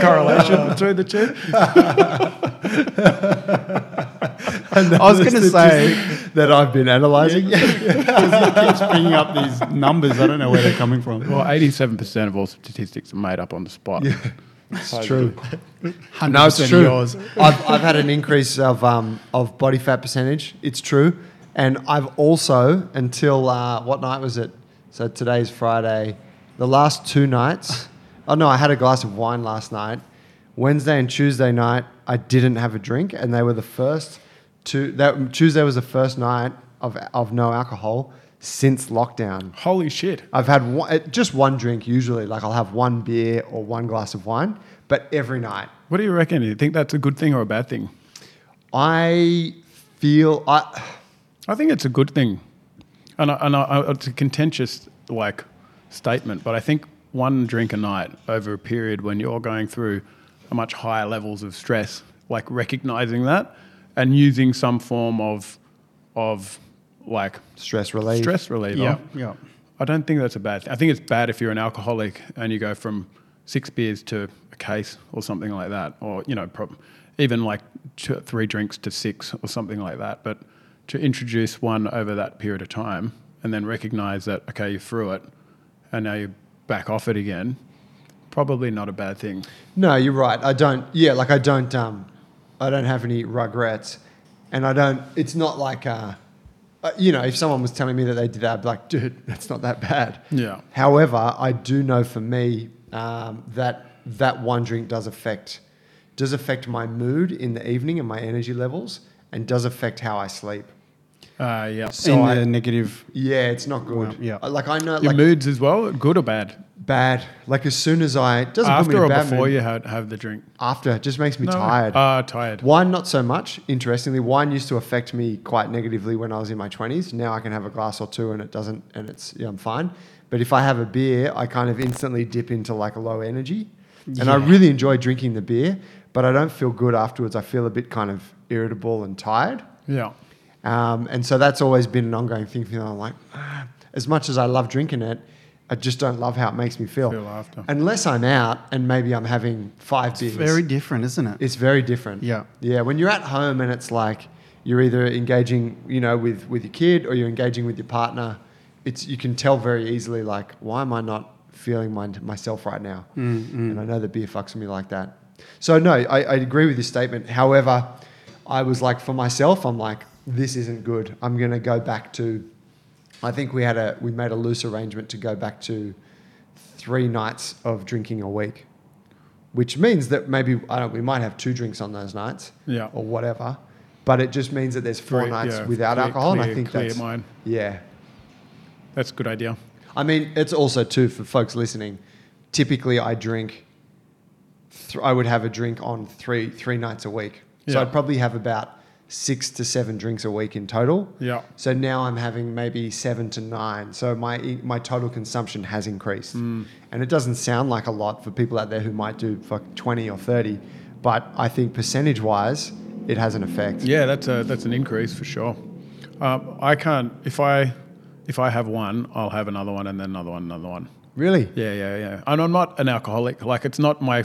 correlation between the two. I was going to say, that I've been analysing. Yeah. keeps bringing up these numbers. I don't know where they're coming from. Well, 87% of all statistics are made up on the spot. It's true. 100% No, it's true. yours. I've, I've had an increase of um, of body fat percentage. It's true, and I've also until uh, what night was it? So today's Friday. The last two nights. Oh no, I had a glass of wine last night. Wednesday and Tuesday night, I didn't have a drink, and they were the first two. That Tuesday was the first night of of no alcohol since lockdown. Holy shit. I've had one, uh, just one drink usually. Like I'll have one beer or one glass of wine, but every night What do you reckon? Do you think that's a good thing or a bad thing? I feel I. I think it's a good thing, and I, and I, it's a contentious like statement, but I think one drink a night over a period when you're going through a much higher levels of stress, like recognizing that and using some form of of like Stress relief. stress reliever. Yeah, yeah. I don't think that's a bad thing. I think it's bad if you're an alcoholic and you go from six beers to a case or something like that, or you know, prob- even like two, three drinks to six or something like that. But to introduce one over that period of time and then recognize that okay, you're through it, and now you're back off it again, probably not a bad thing. No, you're right. I don't. Yeah, like I don't. Um, I don't have any regrets, and I don't. It's not like. Uh, uh, you know, if someone was telling me that they did that, I'd be like, dude, that's not that bad. Yeah. However, I do know for me um, that that one drink does affect does affect my mood in the evening and my energy levels, and does affect how I sleep. Uh, yeah. So in I- the negative. Yeah, it's not good. Well, yeah. Uh, Like I know, Your like moods as well, good or bad? bad. Like as soon as I it doesn't put me After in or bad before mood. you have, have the drink? After it just makes me No. tired. Ah, tired. Wine, not so much. Interestingly, wine used to affect me quite negatively when I was in my twenties. Now I can have a glass or two and it doesn't, and it's yeah, I'm fine. But if I have a beer, I kind of instantly dip into like a low energy, and I really enjoy drinking the beer. But I don't feel good afterwards. I feel a bit kind of irritable and tired. Yeah. Um, and so that's always been an ongoing thing for me. I'm like, ah, as much as I love drinking it, I just don't love how it makes me feel. Feel after. Unless I'm out and maybe I'm having five It's beers. very different, isn't it? It's very different. Yeah. Yeah. When you're at home and it's like you're either engaging, you know, with, with your kid or you're engaging with your partner, it's you can tell very easily like, why am I not feeling my, myself right now? Mm, And I know that beer fucks me like that. So no, I, I agree with this statement. However, I was like for myself, I'm like, this isn't good. I'm gonna go back to I think we had a we made a loose arrangement to go back to three nights of drinking a week. which means that maybe I don't. We might have two drinks on those nights, Yeah. or whatever. But it just means that there's four Clear- nights yeah, without clear- alcohol, and I think clear that's mind. yeah. That's a good idea. I mean, it's also too for folks listening. Typically, I drink. Th- I would have a drink on three three nights a week, so Yeah. I'd probably have about six to seven drinks a week in total. Yeah. So now I'm having maybe seven to nine. So my my total consumption has increased, Mm. and it doesn't sound like a lot for people out there who might do fuck twenty or thirty, but I think percentage wise, it has an effect. Yeah, that's a that's an increase for sure. Um, I can't if I if I have one, I'll have another one and then another one, another one. Really? Yeah, yeah, yeah. And I'm not an alcoholic. Like it's not my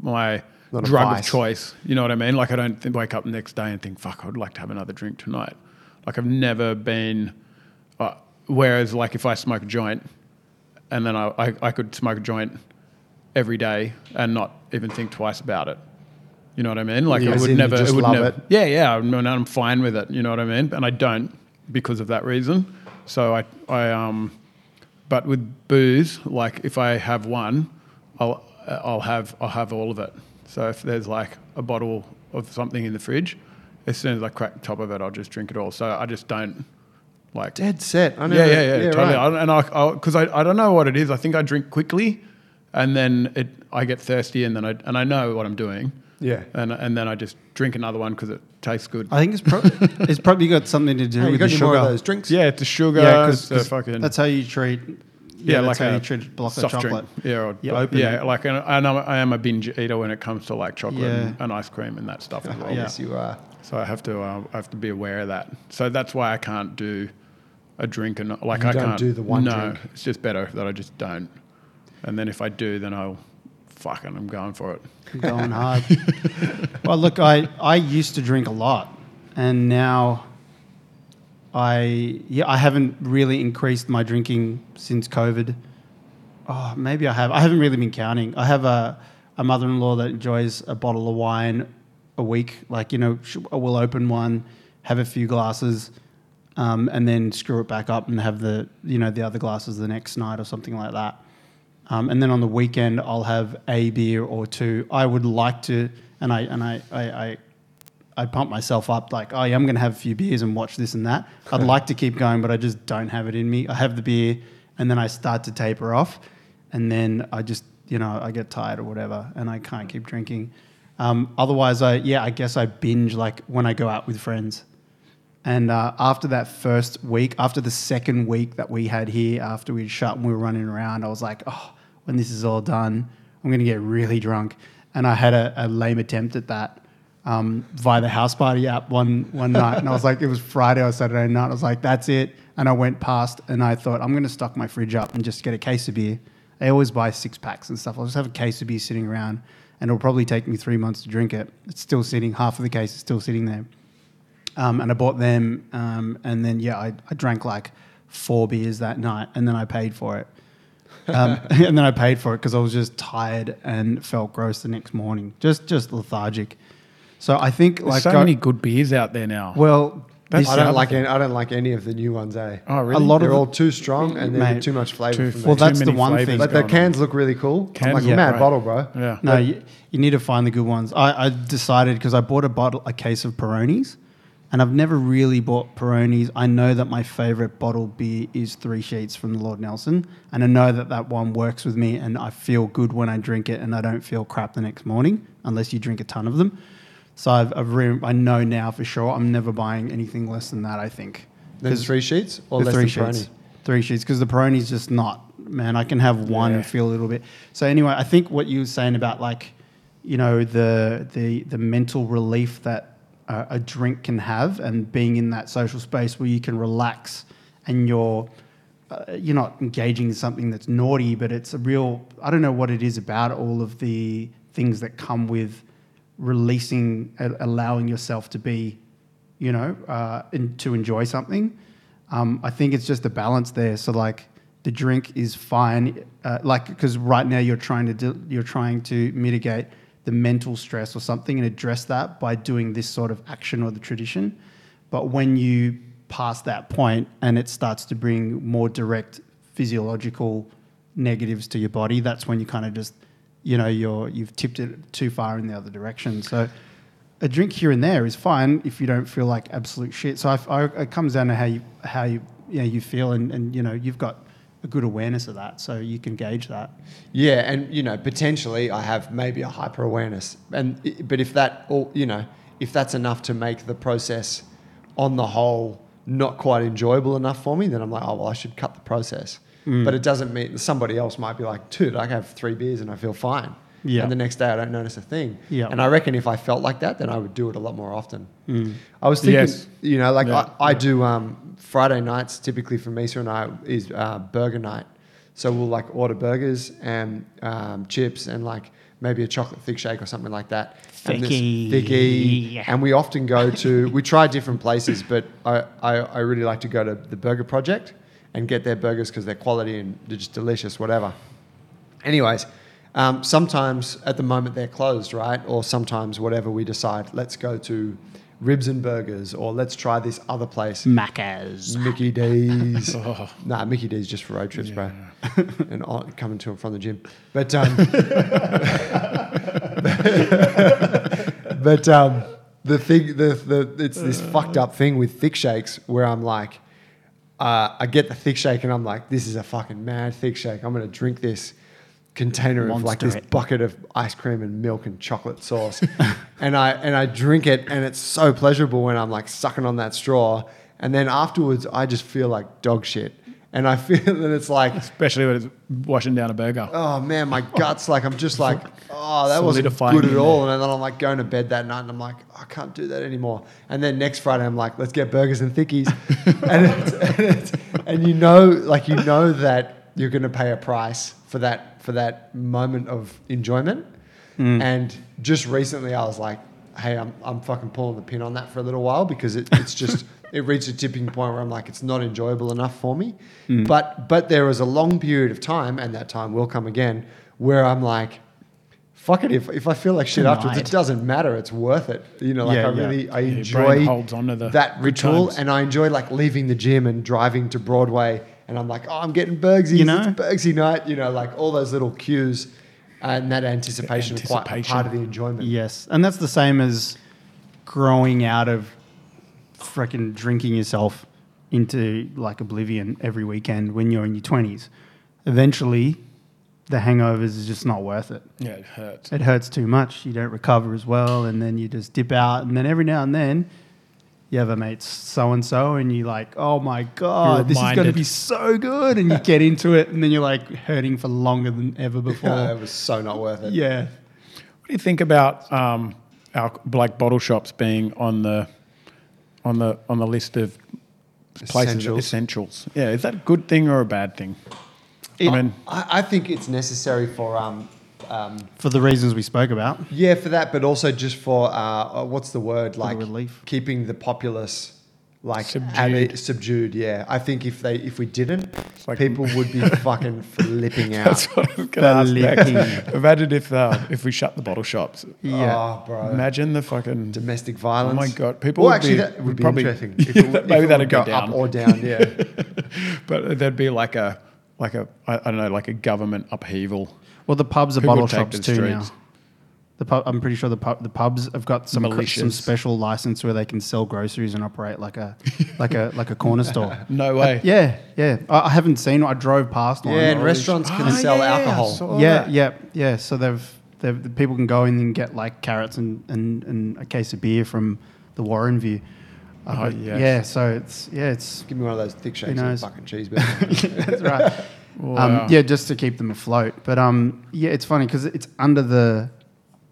my Not a drug vice. of choice. You know what I mean? Like I don't th- wake up the next day and think, "Fuck, I would like to have another drink tonight." Like I've never been. Uh, whereas, like if I smoke a joint, and then I, I I could smoke a joint every day and not even think twice about it. You know what I mean? Like Yeah. As would never. it would never. it. Yeah, yeah. I'm, I'm fine with it. You know what I mean? And I don't because of that reason. So I I um. But with booze, like if I have one, I'll I'll have I'll have all of it. So if there's like a bottle of something in the fridge, as soon as I crack the top of it, I'll just drink it all. So I just don't like. Dead set. I know. Yeah, yeah, yeah, totally. right. I, and I because I, I don't know what it is. I think I drink quickly, and then it I get thirsty, and then I and I know what I'm doing, Yeah. and and then I just drink another one because it tastes good. I think it's, pro- it's probably got something to do Hey, you with got the any more sugar. of those drinks? Yeah, it's the sugar. Yeah, because fucking that's how you treat. Yeah, that's like a you treat a block of soft chocolate. drink. Yeah, or, You open yeah, it. like and, and I'm, I am a binge eater when it comes to like chocolate Yeah. and, and ice cream and that stuff as well. Yes, you are. So I have to uh, I have to be aware of that. So that's why I can't do a drink and like You I don't can't do the one no, drink. It's just better that I just don't. And then if I do, then I'll fucking I'm going for it. going hard. well, look, I, I used to drink a lot, and now I yeah I haven't really increased my drinking since COVID. Oh, maybe I have. I haven't really been counting. I have a a mother-in-law that enjoys a bottle of wine a week. Like you know, we'll open one, have a few glasses. Um, and then screw it back up and have the you know the other glasses the next night or something like that. Um, and then on the weekend, I'll have a beer or two. I would like to, and I and I I, I, I pump myself up like, oh yeah, I'm going to have a few beers and watch this and that. I'd like to keep going, but I just don't have it in me. I have the beer, and then I start to taper off, and then I just you know I get tired or whatever, and I can't keep drinking. Um, otherwise, I yeah, I guess I binge like when I go out with friends. And uh, after that first week, after the second week that we had here, after we'd shut and we were running around, I was like, oh, when this is all done, I'm going to get really drunk. And I had a, a lame attempt at that um, via the house party app one, one night. And I was like, it was Friday or Saturday night. I was like, that's it. And I went past and I thought, I'm going to stock my fridge up and just get a case of beer. I always buy six packs and stuff. I'll just have a case of beer sitting around and it'll probably take me three months to drink it. It's still sitting, half of the case is still sitting there. Um, and I bought them, um, and then yeah, I, I drank like four beers that night, and then I paid for it. Um, and then I paid for it because I was just tired and felt gross the next morning, just just lethargic. So I think There's like so go- many good beers out there now. well, That's I don't like thing. any, I don't like any of the new ones. Eh? oh really? a lot of They're of all too strong and they Mate, too much flavor. too for me. Well, that's the one thing. but the going on. cans look really cool. Cans I'm like look mad great. bottle, bro. Yeah. No, you, you need to find the good ones. I, I decided because I bought a bottle, a case of Peronis, and I've never really bought Peronis. I know that my favorite bottle beer is Three Sheets from the Lord Nelson, and I know that that one works with me, and I feel good when I drink it, and I don't feel crap the next morning unless you drink a ton of them. So I've, I've re- I know now for sure I'm never buying anything less than that. I think Then 'Cause three sheets or the less three than sheets. Peroni? Three sheets because the Peroni's just not. Man, I can have one Yeah. and feel a little bit. So anyway, I think what you were saying about like, you know, the the the mental relief that uh, a drink can have, and being in that social space where you can relax, and you're uh, you're not engaging in something that's naughty, but it's a real. I don't know what it is about all of the things that come with releasing, allowing yourself to be you know, uh, in, to enjoy something. Um, I think it's just a balance there. So like the drink is fine, uh, like because right now you're trying to do, you're trying to mitigate the mental stress or something and address that by doing this sort of action or the tradition. But when you pass that point and it starts to bring more direct physiological negatives to your body, that's when you kind of just you know you're you've tipped it too far in the other direction. So a drink here and there is fine if you don't feel like absolute shit. So I, I, it comes down to how you how you you, know, you feel and, and you know you've got a good awareness of that, so you can gauge that. Yeah, and you know, potentially I have maybe a hyper awareness, and but if that, all you know, if that's enough to make the process, on the whole, not quite enjoyable enough for me, then I'm like, oh well, I should cut the process. Mm. But it doesn't mean somebody else might be like, dude, I can have three beers and I feel fine. Yeah. And the next day I don't notice a thing. Yeah. And I reckon if I felt like that, then I would do it a lot more often. Mm. I was thinking, Yes. you know, like Yeah. I, I do um, Friday nights typically for Misa and I is uh, burger night. So we'll like order burgers and um, chips and like maybe a chocolate thick shake or something like that. And Thicky. Thicky. And we often go to, we try different places, but I, I, I really like to go to the Burger Project and get their burgers because they're quality and they're just delicious, whatever. Anyways, um, sometimes at the moment they're closed, right? Or sometimes whatever we decide, let's go to Ribs and Burgers or let's try this other place. Macca's. Mickey D's. Oh. Nah, Mickey D's just for road trips, bro. and on, coming to and from the gym. But um, but um, the thing, the, the it's this fucked up thing with thick shakes where I'm like, uh, I get the thick shake and I'm like, this is a fucking mad thick shake. I'm gonna drink this container of like this it. bucket of ice cream and milk and chocolate sauce, and I and I drink it and it's so pleasurable when I'm like sucking on that straw, and then afterwards I just feel like dog shit, and I feel that it's like. Especially when it's washing down a burger. Oh man, my guts like I'm just like, oh, that wasn't good at all. And then I'm like going to bed that night and I'm like, I can't do that anymore. And then next Friday I'm like, let's get burgers and thickies, and, it's, and, it's, and you know, like you know that you're going to pay a price for that for that moment of enjoyment. Mm. And just recently I was like, hey, I'm I'm fucking pulling the pin on that for a little while because it, it's just. It reached a tipping point where I'm like, it's not enjoyable enough for me. Hmm. But but there was a long period of time, and that time will come again, where I'm like, fuck it. If, if I feel like shit afterwards, it doesn't matter. It's worth it. You know, like Yeah, I yeah. really I your enjoy holds onto the that ritual, times. and I enjoy like leaving the gym and driving to Broadway, and I'm like, oh, I'm getting Bergsy. You know? it's Bergsy night. You know, like all those little cues, and that anticipation, are quite Anticipation. part of the enjoyment. Yes, and that's the same as growing out of freaking drinking yourself into like oblivion every weekend when you're in your twenties. Eventually, the hangovers is just not worth it. Yeah, it hurts. It hurts too much. You don't recover as well, and then you just dip out. And then every now and then, you have a mate so and so, and you're like, "Oh my god, this is going to be so good!" And you get into it, and then you're like hurting for longer than ever before. Yeah, it was so not worth it. yeah. What do you think about um, our like bottle shops being on the on the on the list of places Essentials. essentials? Yeah, is that a good thing or a bad thing? I mean, I, I think it's necessary for um, um, For the reasons we spoke about. Yeah, for that, but also just for uh, uh, what's the word like relief. keeping the populace like Subdued. at subdued. Yeah, I think if they if we didn't, like- people would be fucking flipping out. that's what I was going to ask Flipping. next. Imagine if uh, if we shut the bottle shops. Yeah. Oh, bro. Imagine the fucking Domestic violence. Oh my God, people Well, would actually, be- that would would be probably- interesting. Yeah, it, would- maybe if that'd go go down. up or down. Yeah. but there'd be like a like a I, I don't know like a government upheaval. Well, the pubs are People bottle shops the too now. The pub, I'm pretty sure the pub, the pubs have got some cr- some Militias. special license where they can sell groceries and operate like a like a like a corner store. No way. Yeah, yeah. I, I haven't seen. I drove past one. yeah, and restaurants can Ah, sell yeah, alcohol. Yeah, yeah, yeah. So they've, they've the people can go in and get like carrots and, and, and a case of beer from the Warren View. Uh, Oh, but yes. Yeah, so it's yeah, it's Give me one of those thick shakes and a fucking cheeseburger. that's right. Wow. Um, yeah, just to keep them afloat. But um, yeah, it's funny because it's under the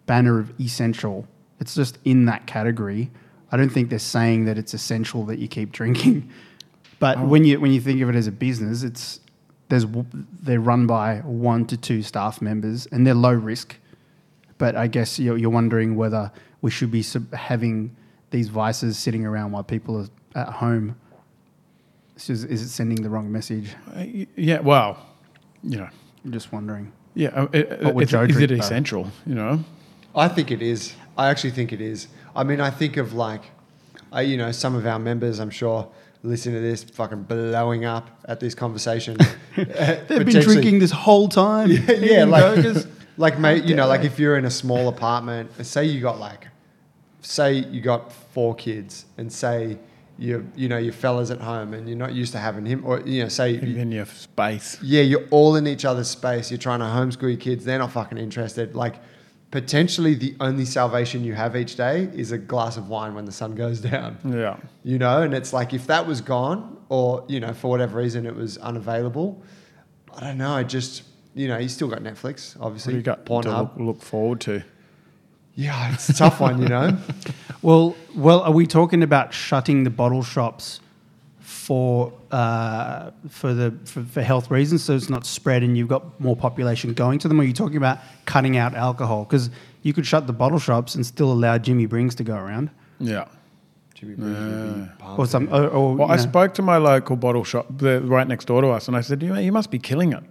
banner of essential. It's just in that category. I don't think they're saying that it's essential that you keep drinking. But Oh. when you when you think of it as a business, it's there's they're run by one to two staff members and they're low risk. But I guess you're, you're wondering whether we should be sub- having these vices sitting around while people are at home. Just, is it sending the wrong message? Uh, yeah. Well, you know. I'm just wondering. Yeah. uh, would Joe is it though? essential? You know. I think it is. I actually think it is. I mean, I think of like, I, you know, some of our members, I'm sure, listen to this, fucking blowing up at this conversation. Uh, They've been drinking this whole time. yeah, eating like, like mate, you know, like if you're in a small apartment, say you got like, say you got four kids, and say you you know your fella's at home and you're not used to having him, or you know, say you, in your space. yeah, you're all in each other's space. You're trying to homeschool your kids. They're not fucking interested. Like, potentially the only salvation you have each day is a glass of wine when the sun goes down. Yeah. You know, and it's like if that was gone, or you know, for whatever reason it was unavailable. I don't know. I just you know, you still got Netflix, obviously. you got to Pornhub. look, look forward to? Yeah, it's a tough one. You know. Well, well, are we talking about shutting the bottle shops for uh, for the for, for health reasons, so it's not spread and you've got more population going to them? Or are you talking about cutting out alcohol? Because you could shut the bottle shops and still allow Jimmy Brings to go around, Yeah. Jimmy Brings would be or some, or, or Well, I know. spoke to my local bottle shop the, right next door to us, and I said, you, you must be killing it.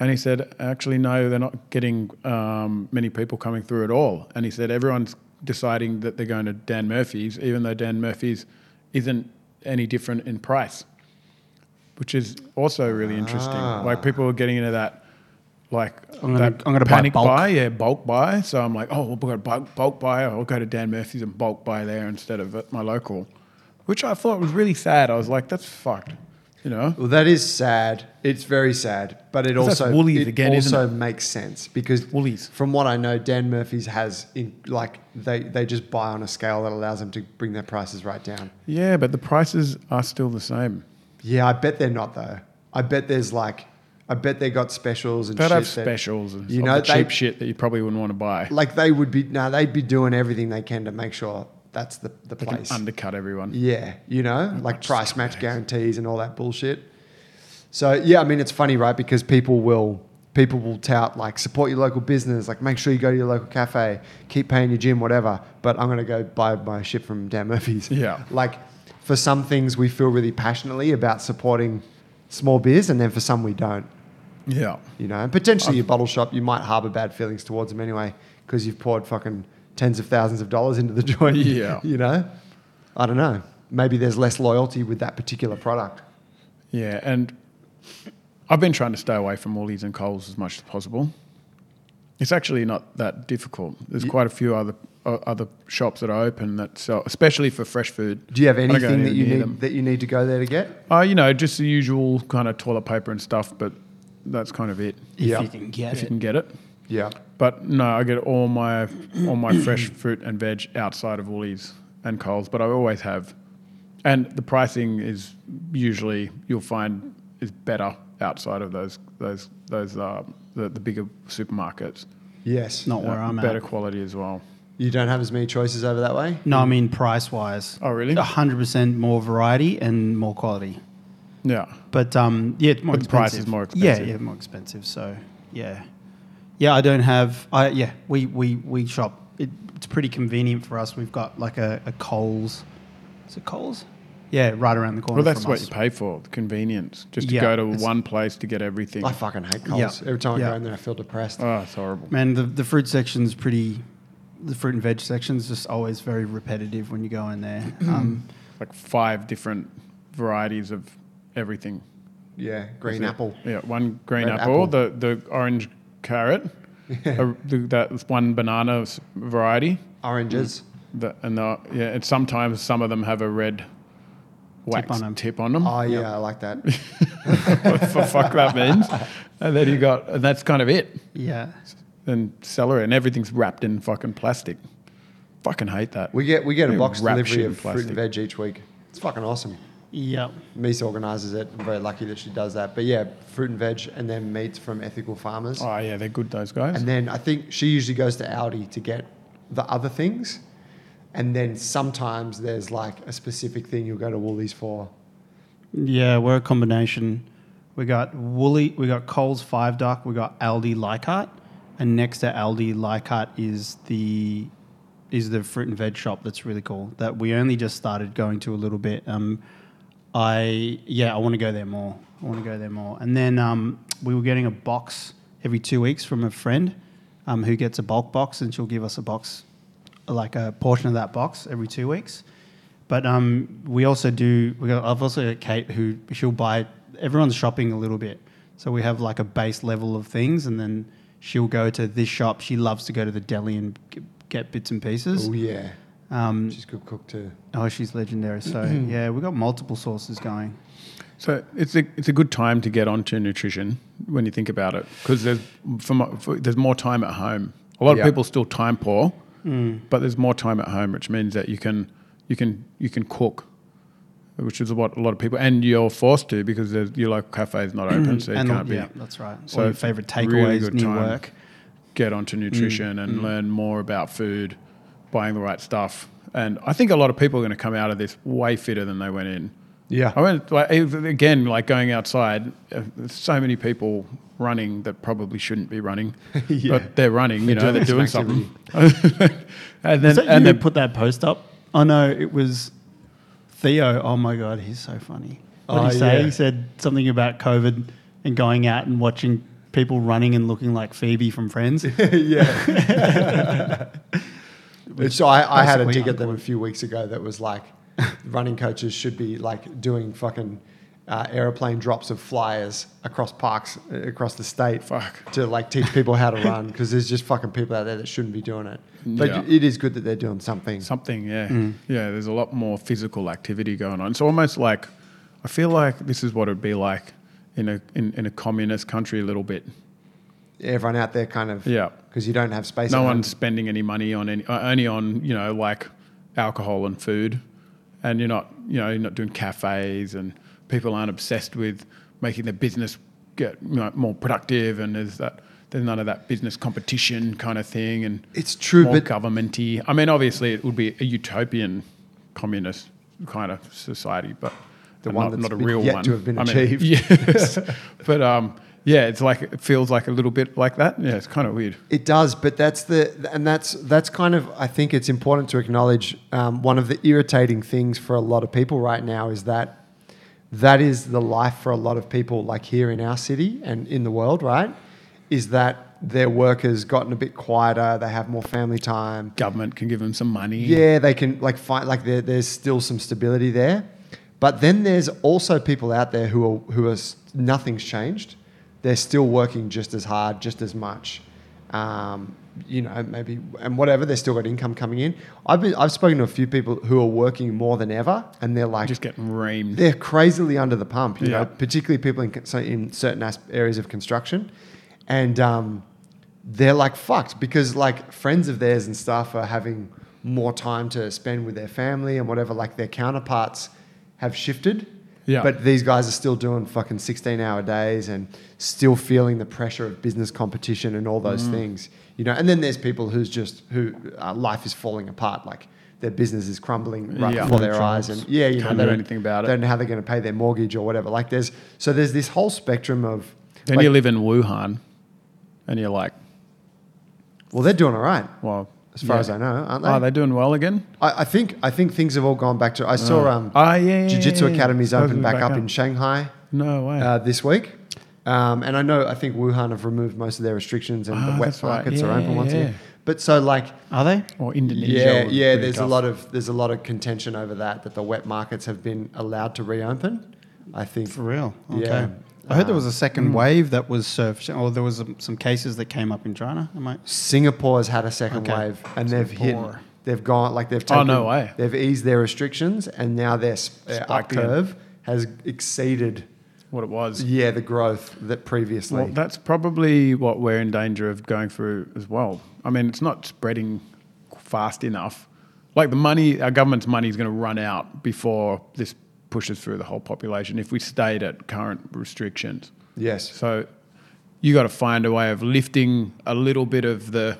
And he said, actually, no, they're not getting um, many people coming through at all. And he said, everyone's deciding that they're going to Dan Murphy's, even though Dan Murphy's isn't any different in price, which is also really interesting. Ah. Like people are getting into that, like I'm gonna- that I'm gonna buy panic bulk. buy, yeah, bulk buy. So I'm like, oh, we'll go bulk, bulk buy. I'll go to Dan Murphy's and bulk buy there instead of at my local, which I thought was really sad. I was like, that's fucked, you know. Well, that is sad. It's very sad, but it also Woolies it again, also makes sense because Woolies. From what I know, Dan Murphy's has in like they they just buy on a scale that allows them to bring their prices right down. Yeah, but the prices are still the same. Yeah, I bet they're not though. I bet there's like, I bet they got specials and They'd shit. have that- specials and you know, they- cheap shit that you probably wouldn't want to buy. like they would be. No, they'd be doing everything they can to make sure that's the the They can place. undercut everyone. Yeah, you know, like price match guarantees and all that bullshit. So yeah, I mean it's funny, right? Because people will people will tout like support your local business, like make sure you go to your local cafe, keep paying your gym, whatever. But I'm gonna go buy my shit from Dan Murphy's. Yeah. Like for some things we feel really passionately about supporting small beers, and then for some we don't. Yeah. You know, and potentially your bottle shop, you might harbour bad feelings towards them anyway because you've poured fucking tens of thousands of dollars into the joint. Yeah. you know, I don't know. Maybe there's less loyalty with that particular product. Yeah, and I've been trying to stay away from Woolies and Coles as much as possible. It's actually not that difficult. There's Ye- quite a few other uh, other shops that are open that sell, especially for fresh food. Do you have I don't go anything that you need them. that you need to go there to get? Uh, you know, just the usual kind of toilet paper and stuff, but that's kind of it. if Yeah. you can get if it. you can get it. Yeah. But no, I get all my all my fresh fruit and veg outside of Woolies and Coles, but I always have. And the pricing is usually you'll find is better outside of those those those uh, the, the bigger supermarkets. Yes. Not where Uh, I'm better at. Better quality as well. You don't have as many choices over that way. No, I mean price wise. Oh, really? hundred percent more variety and more quality. Yeah. But um, yeah, it's more But the expensive. price is more expensive. Yeah, yeah, more expensive. So yeah, yeah. I don't have. I yeah. We we we shop. It, it's pretty convenient for us. We've got like a, a Coles. Is it Coles? Yeah, right around the corner. Well, that's from what us. you pay for the convenience. Just to Yeah, go to one place to get everything. I fucking hate Coles. Yeah. Every time I Yeah. go in there, I feel depressed. Oh, it's horrible. Man, the the fruit section's pretty. The fruit and veg section's just always very repetitive when you go in there. Um, Like five different varieties of everything. yeah, green apple. Yeah, one green apple, apple. the the orange carrot, a, that one banana variety, Oranges. Mm. the, and the, yeah, and sometimes some of them have a red wax on tip on them. Oh yeah, I like that. what the fuck that means? And then you got, and that's kind of it. yeah. And celery, and everything's wrapped in fucking plastic. Fucking hate that. We get we get a box wrap delivery shit in of fruit and plastic. veg each week. It's fucking awesome. Yep. Mies organises it. I'm very lucky that she does that. But yeah, fruit and veg, and then meats from ethical farmers. Oh yeah, they're good. Those guys. And then I think she usually goes to Aldi to get the other things. And then sometimes there's like a specific thing you'll go to Woolies for. Yeah, we're a combination. We got Woolly, we got Coles Five Dock, we got Aldi Leichhardt, and next to Aldi Leichhardt is the is the fruit and veg shop that's really cool. That we only just started going to a little bit. Um, I yeah, I want to go there more. I want to go there more. And then um, we were getting a box every two weeks from a friend um, who gets a bulk box, and she'll give us a box, like a portion of that box every two weeks. But um, we also do. We got, I've also got Kate who she'll buy. Everyone's shopping a little bit, so we have like a base level of things, and then she'll go to this shop. She loves to go to the deli and get bits and pieces. Oh yeah, Um, she's a good cook too. oh, she's legendary. So yeah, we've got multiple sources going. So it's a it's a good time to get onto nutrition when you think about it because there's for, mo- for, there's more time at home. A lot Yeah. of people still time poor, mm. but there's more time at home, which means that you can you can you can cook, which is what a lot of people and you're forced to because your local cafe is not open, mm-hmm. so you and can't be yeah, that's right. So So your it's favorite really takeaways good near time. work. get onto mm. nutrition and mm. learn more about food, buying the right stuff. And I think a lot of people are going to come out of this way fitter than they went in. Yeah, I went like, again, like going outside. Uh, so many people running that probably shouldn't be running, Yeah. but they're running. You know, doing they're doing something. and then and you then put that post up? Oh know it was Theo. Oh my god, he's so funny. What Oh, did he say? yeah. He said something about COVID and going out and watching people running and looking like Phoebe from Friends. yeah. So I, I had a dig at them a few weeks ago that was like, running coaches should be like doing fucking uh, aeroplane drops of flyers across parks uh, across the state Fuck. to like teach people how to run because there's just fucking people out there that shouldn't be doing it. But Yeah. it is good that they're doing something. something, yeah, yeah. There's a lot more physical activity going on. It's almost like I feel like this is what it'd be like in a in, in a communist country a little bit. Everyone out there kind of Yeah. because you don't have space. no one's spending any money on any uh, only on you know like alcohol and food and you're not you know you're not doing cafes and people aren't obsessed with making their business get you know, more productive and there's that there's none of that business competition kind of thing and It's true, more but governmenty i mean obviously it would be a utopian communist kind of society but The one not, that's not a real yet one to have been I mean, achieved. yes but um yeah it's like it feels like a little bit like that yeah it's kind of weird It does, but that's the and that's that's kind of I think it's important to acknowledge um, one of the irritating things for a lot of people right now is that that is the life for a lot of people like here in our city and in the world, right? Is that their work has gotten a bit quieter, they have more family time. government can give them some money. Yeah, they can like find like there, there's still some stability there, but then there's also people out there who are who are nothing's changed. They're still working just as hard, just as much. Um, you know, maybe and whatever. They're still got income coming in. I've been I've spoken to a few people who are working more than ever, and they're like just getting reamed. they're crazily under the pump. You Yeah. know, particularly people in in certain areas of construction, and um, they're like fucked because like friends of theirs and stuff are having more time to spend with their family and whatever. Like their counterparts have shifted. Yeah. But these guys are still doing fucking 16 hour days and still feeling the pressure of business competition and all Mm. those things. You know, and then there's people who's just who uh, life is falling apart, like their business is crumbling right Yeah. before their eyes, and yeah, you know, Can't they do don't- anything about it. They don't know how they're going to pay their mortgage or whatever. Like there's so there's this whole spectrum of. then like- you live in Wuhan, and you're like, well, they're doing all right well, as far yeah. as I know, aren't they? Are they doing well again? I, I think I think things have all gone back to. I saw um, Ah, yeah, yeah, Jiu-Jitsu yeah, yeah. Academy's Supposed to open be back, up, in Shanghai No way. uh, this week. Um, and I know, I think Wuhan have removed most of their restrictions and Ah, the wet that's right. markets are open once yeah. again. But so like, Are they? or Indonesia. yeah, would yeah, be there's a lot of there's a lot of contention over that that the wet markets have been allowed to reopen. I think For real? Okay. Yeah. I heard there was Um, a second wave that was surfed, or there was um, some cases that came up in China. Am I? Singapore's had a second Okay. wave, and they've hit. They've gone like they've taken. Oh, no way. They've eased their restrictions, and now their sp- up Spiked again. curve has exceeded. what it was. Yeah, the growth that previously. Well, that's probably what we're in danger of going through as well. I mean, it's not spreading fast enough. Like the money, our government's money is going to run out before this pushes through the whole population if we stayed at current restrictions. yes. So you got to find a way of lifting a little bit of the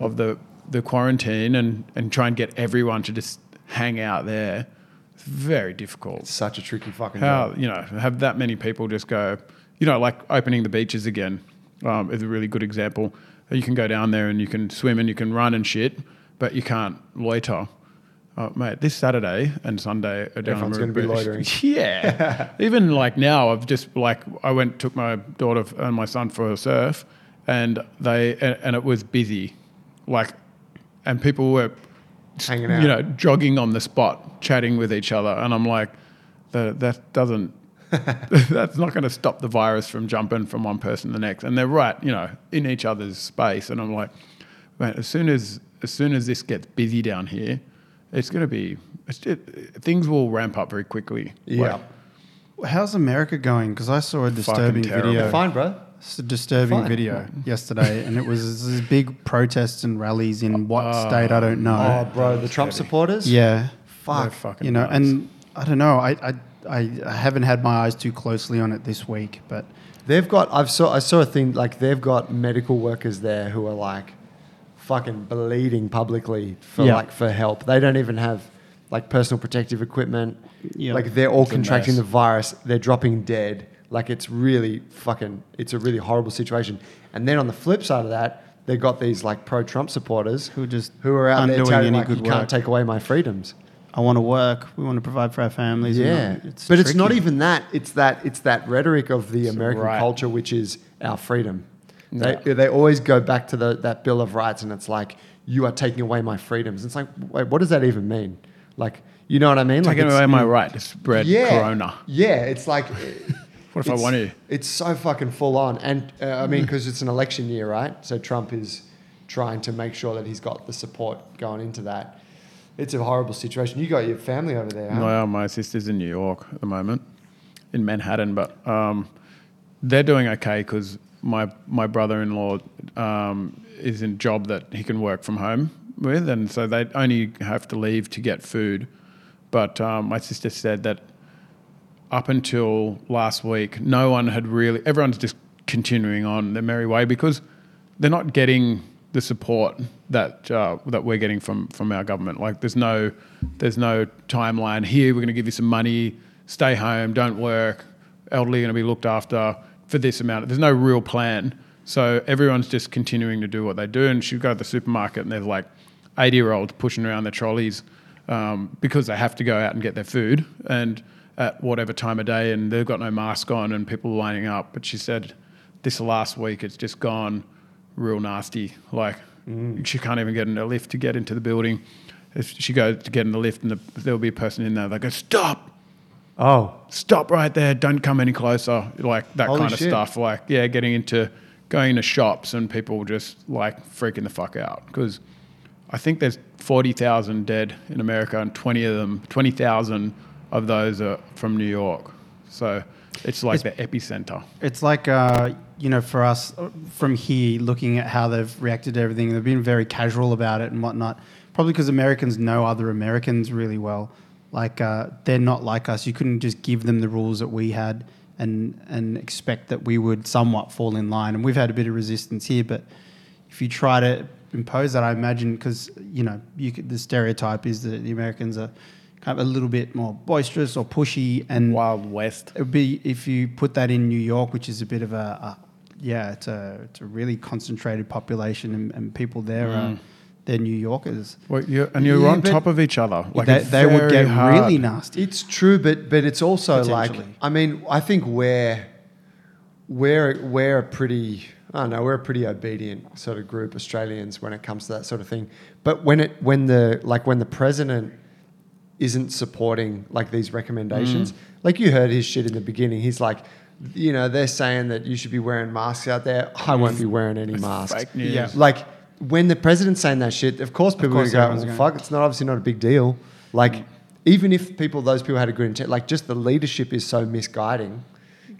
of the the quarantine and and try and get everyone to just hang out there. It's very difficult. It's such a tricky fucking How job. you know have that many people just go, you know, like opening the beaches again um, is a really good example. You can go down there and you can swim and you can run and shit, but you can't loiter. Oh, mate, this Saturday and Sunday are down Everyone's gonna be Beach. loitering. Yeah, even like now, I've just like I went took my daughter and my son for a surf, and they and, and it was busy, like, and people were Hanging out. you know, jogging on the spot, chatting with each other, and I'm like, that that doesn't That's not going to stop the virus from jumping from one person to the next. And they're right, you know, in each other's space. And I'm like, man, as soon as as soon as this gets busy down here, it's going to be it's it, things will ramp up very quickly. Yeah. Like, How's America going? Because I saw a disturbing terrible. video. Fine, bro. It's a disturbing Fine. video yesterday, and it was these big protests and rallies in what oh. state I don't know. Oh, bro, the Trump supporters. yeah, Fuck. fucking you know, nuts. and I don't know. I, I I I haven't had my eyes too closely on it this week, but They've got. I've saw. I saw a thing like they've got medical workers there who are like, fucking bleeding publicly for Yeah. like for help. They don't even have like personal protective equipment. Yeah. Like they're all It's contracting the virus. They're dropping dead. Like it's really fucking. It's a really horrible situation. And then on the flip side of that, they've got these like pro-Trump supporters who just who are out there undoing telling any like you good can't take away my freedoms. I want to work. We want to provide for our families. Yeah, not- but it's not even that. It's that. It's that rhetoric of the It's American right. culture, which is our freedom. Yeah. They, they always go back to the, that Bill of Rights, and it's like you are taking away my freedoms. It's like, wait, what does that even mean? Like, you know what I mean? Like, taking it's- away my right to spread yeah, corona. Yeah, it's like. What if I want to? It's so fucking full on, and uh, I mean, because it's an election year, right? So Trump is trying to make sure that he's got the support going into that. It's a horrible situation. You got your family over there, huh? Well, my sister's in New York at the moment, in Manhattan, but um, they're doing okay because my my brother-in-law um, is in a job that he can work from home with, and so they only have to leave to get food. But um, my sister said that up until last week, no one had really. Everyone's just continuing on their merry way because they're not getting the support that uh, that we're getting from from our government. Like, there's no there's no timeline here. We're going to give you some money. Stay home. Don't work. Elderly are going to be looked after for this amount. There's no real plan. So everyone's just continuing to do what they do. And she'll go to the supermarket and there's like 80 year olds pushing around their trolleys um, because they have to go out and get their food and at whatever time of day and they've got no mask on and people are lining up. But she said this last week it's just gone real nasty. Like she can't even get in a lift to get into the building. If she goes to get in the lift and the, there'll be a person in there, they go, stop, Oh, stop right there, don't come any closer, like that Holy kind of shit. stuff. Like, yeah, getting into going into shops and people just like freaking the fuck out because I think there's forty thousand dead in America and twenty of them, twenty thousand of those are from New York. So it's like the epicenter. It's like, uh, you know, for us uh, from here, looking at how they've reacted to everything, they've been very casual about it and whatnot. Probably because Americans know other Americans really well. Like, uh, they're not like us. You couldn't just give them the rules that we had and, and expect that we would somewhat fall in line. And we've had a bit of resistance here, but if you try to impose that, I imagine, because, you know, you could, the stereotype is that the Americans are kind of a little bit more boisterous or pushy and Wild West. it would be if you put that in New York, which is a bit of a, a yeah, it's a it's a really concentrated population, and, and people there are they're New Yorkers. Well, you're, and you're Yeah, on top of each other. Like they they would get hard. really nasty. It's true, but but it's also like I mean I think we're we're we're a pretty I don't know we're a pretty obedient sort of group Australians when it comes to that sort of thing. But when it when the like when the president isn't supporting like these recommendations, Mm. like you heard his shit in the beginning. He's like, you know, they're saying that you should be wearing masks out there. I won't be wearing any masks. Fake news. Yeah. Like when the president's saying that shit, of course people course are going to go, going- well, fuck, it's not obviously not a big deal. Like mm. even if people, those people had a good intent, like just the leadership is so misguiding,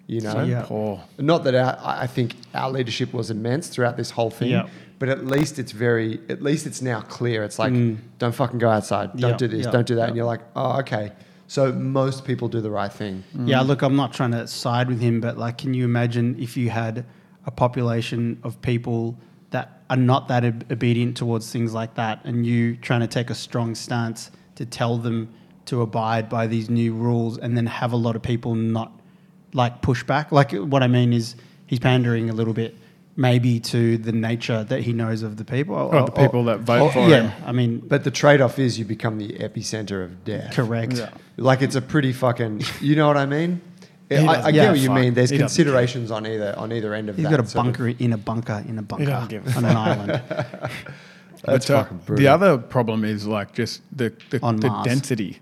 you know? So Yeah. poor. Not that our, I I think our leadership was immense throughout this whole thing, Yeah. but at least it's very, at least it's now clear. It's like, mm. don't fucking go outside. Don't Yeah, do this. yeah, don't do that. yeah. And you're like, oh, okay. So most people do the right thing. Mm. Yeah, look, I'm not trying to side with him, but like, can you imagine if you had a population of people that are not that ob- obedient towards things like that, and you trying to take a strong stance to tell them to abide by these new rules, and then have a lot of people not like push back? Like, what I mean is, he's pandering a little bit. Maybe to the nature that he knows of the people, or, Oh, the people that vote for him. yeah, him. I mean, But the trade off is you become the epicenter of death. correct. Yeah. Like it's a pretty fucking. You know what I mean? He I, I get give what you fuck. mean. There's He considerations on either on either end of He's that. got a sort of- bunker in a bunker in a bunker doesn't give a on an island. That's But, uh, fucking brutal. the other problem is like just the the, On the Mars. density.